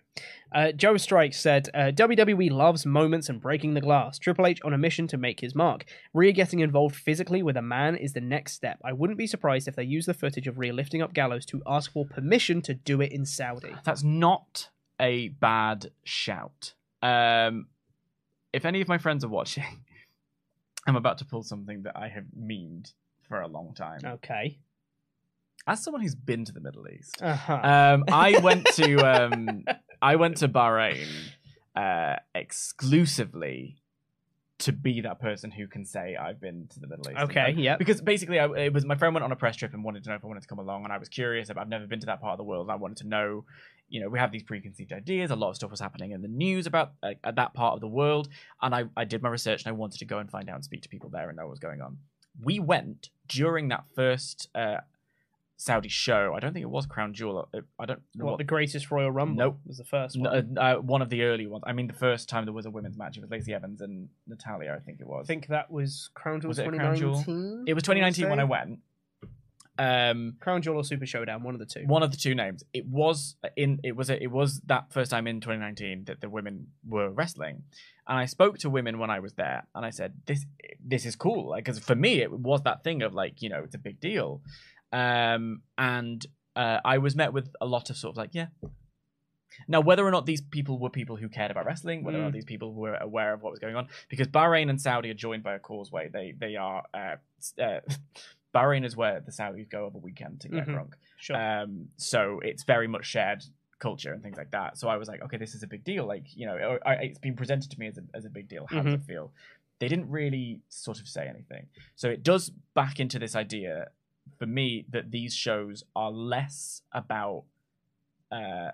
Uh, Joe Strike said uh, WWE loves moments and breaking the glass. Triple H on a mission to make his mark. Rhea getting involved physically with a man is the next step. I wouldn't be surprised if they use the footage of Rhea lifting up Gallows to ask for permission to do it in Saudi. that's not a bad shout. Um, if any of my friends are watching, I'm about to pull something that I have memed for a long time. Okay. As someone who's been to the Middle East, Uh-huh. um, I went to um, I went to Bahrain uh, exclusively to be that person who can say I've been to the Middle East. Okay, yep. Because basically, I, it was my friend went on a press trip and wanted to know if I wanted to come along, and I was curious. I've never been to that part of the world. And I wanted to know. You know, we have these preconceived ideas. A lot of stuff was happening in the news about uh, that part of the world, and I, I did my research and I wanted to go and find out and speak to people there and know what was going on. We went during that first uh, Saudi show. I don't think it was Crown Jewel. uh, I don't know what, what the greatest Royal Rumble Nope. was the first one. uh, uh, one of the early ones. I mean, the first time there was a women's match, it was Lacey Evans and Natalya. I think it was. I think that was Crown Jewel Was it a Crown Jewel? 2019. it was 2019 when I went. Um, Crown Jewel or Super Showdown, one of the two. one of the two names. It was in. It was. A, it was that first time in 2019 that the women were wrestling, and I spoke to women when I was there, and I said, "This, this is cool." Like, because for me, it was that thing of like, you know, it's a big deal, um, and uh, I was met with a lot of sort of like, yeah. Now, whether or not these people were people who cared about wrestling, whether or not Mm. these people were aware of what was going on, because Bahrain and Saudi are joined by a causeway. They they are. Uh, uh, Bahrain is where the Saudis go over weekend to get Mhm. drunk. Sure. Um, so it's very much shared culture and things like that. So I was like, okay, this is a big deal. Like, you know, or- it's been presented to me as a, as a big deal. How does it feel? They didn't really sort of say anything. So it does back into this idea for me that these shows are less about uh,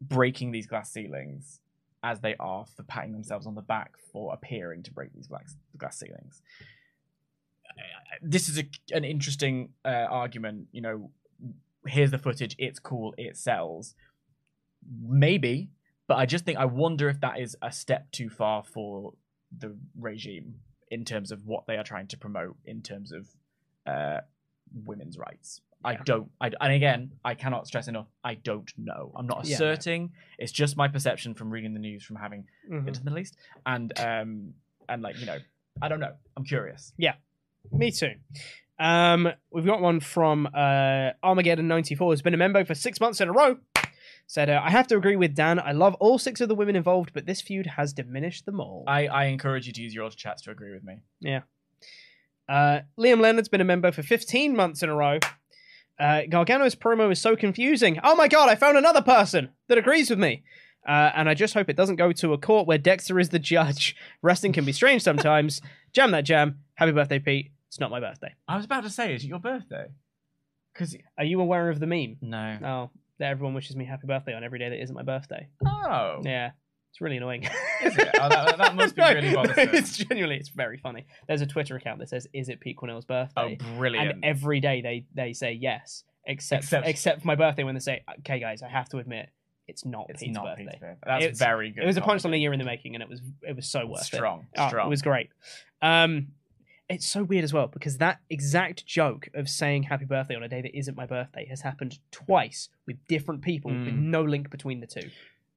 breaking these glass ceilings as they are for patting themselves on the back for appearing to break these glass, glass ceilings this is a, an interesting uh, argument. You know, here's the footage. It's cool. It sells. Maybe, but I just think I wonder if that is a step too far for the regime in terms of what they are trying to promote in terms of uh, women's rights. I don't. I, and again, I cannot stress enough. I don't know. I'm not Yeah, asserting. It's just my perception from reading the news, from having Mhm. been to the Middle East, and um, and like you know, I don't know. I'm curious. Me too. Um, we've got one from uh, Armageddon ninety four. who's been a member for six months in a row. Said, uh, I have to agree with Dan. I love all six of the women involved, but this feud has diminished them all. I, I encourage you to use your Ultra Chats to agree with me. Yeah. Uh, Liam Leonard's been a member for 15 months in a row. Uh, Gargano's promo is so confusing. Oh my god, I found another person that agrees with me. Uh, and I just hope it doesn't go to a court where Dexter is the judge. Wrestling can be strange sometimes. jam that jam. Happy birthday, Pete. It's not my birthday. I was about to say, is it your birthday? Because Are you aware of the meme? no. Oh, that everyone wishes me happy birthday on every day that isn't my birthday. Oh. Yeah, it's really annoying. Is it? Oh, that- that must be No, really bothersome. It's genuinely, it's very funny. There's a Twitter account that says, "Is it Pete birthday?" Oh, brilliant. and every day they they say yes, except Except- except, for my birthday when they say, "Okay, guys, I have to admit, it's not it's Pete's not birthday." Pete's birthday. That's It was- very good. It was a punchline comedy. the year in the making, and it was it was so worth Strong, it. Oh, strong. It was great. Um, it's so weird as well because that exact joke of saying happy birthday on a day that isn't my birthday has happened twice with different people with Mm. no link between the two.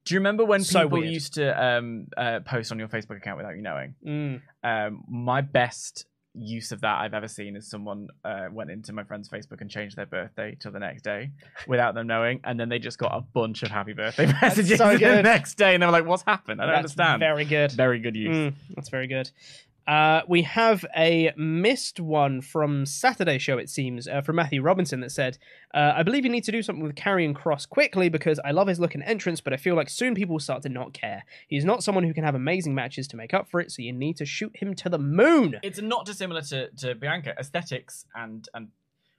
Do you remember when So people weird. used to um, uh, post on your Facebook account without you knowing? Mm. Um, my best use of that I've ever seen is someone uh, went into my friend's Facebook and changed their birthday till the next day without them knowing, and then they just got a bunch of happy birthday messages so the next day, and they were like, "What's happened? I don't That's understand." Very good. Very good use. Mm, that's very good. Uh, we have a missed one from Saturday show, it seems, uh, from Matthew Robinson that said, uh, I believe you need to do something with Karrion Kross quickly because I love his look and entrance, but I feel like soon people will start to not care. He's not someone who can have amazing matches to make up for it, so you need to shoot him to the moon. It's not dissimilar to, to Bianca. Aesthetics and and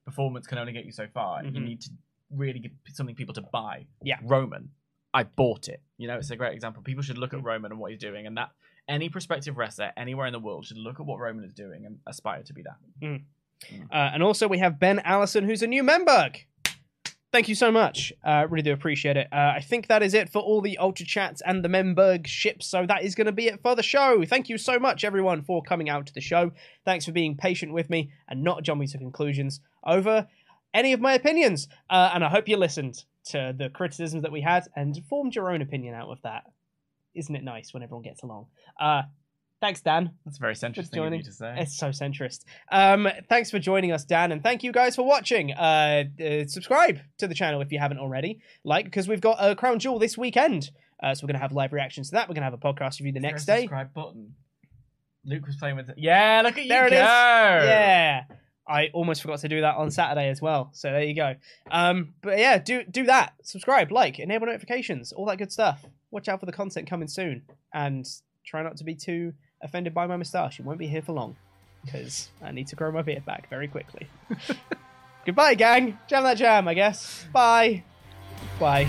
performance can only get you so far. You Mhm. need to really get something people to buy. Yeah. Roman, I bought it. You know, it's a great example. People should look at Mm. Roman and what he's doing, and that any prospective wrestler anywhere in the world should look at what Roman is doing and aspire to be that. Uh, and also, we have Ben Allison, who's a new member. Thank you so much. Uh, really do appreciate it. Uh, I think that is it for all the Ultra Chats and the Memberg ships. So that is going to be it for the show. Thank you so much, everyone, for coming out to the show. Thanks for being patient with me and not jumping to conclusions over any of my opinions. Uh, and I hope you listened to the criticisms that we had and formed your own opinion out of that. Isn't it nice when everyone gets along? Uh, thanks, Dan. That's a very centrist thing of you to say. It's so centrist. Um, thanks for joining us, Dan, and thank you guys for watching. Uh, uh, subscribe to the channel if you haven't already. Like, because we've got a Crown Jewel this weekend. Uh, so we're going to have live reactions to that. We're going to have a podcast review the next day. Subscribe button. Luke was playing with it. Yeah, look at you There it go. is. Yeah. I almost forgot to do that on Saturday as well. So there you go. Um, but yeah, do do that. Subscribe, like, enable notifications, all that good stuff. Watch out for the content coming soon, and try not to be too offended by my moustache. It won't be here for long because I need to grow my beard back very quickly. Goodbye, gang. Jam that jam, I guess. Bye. Bye.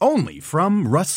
Only from Rust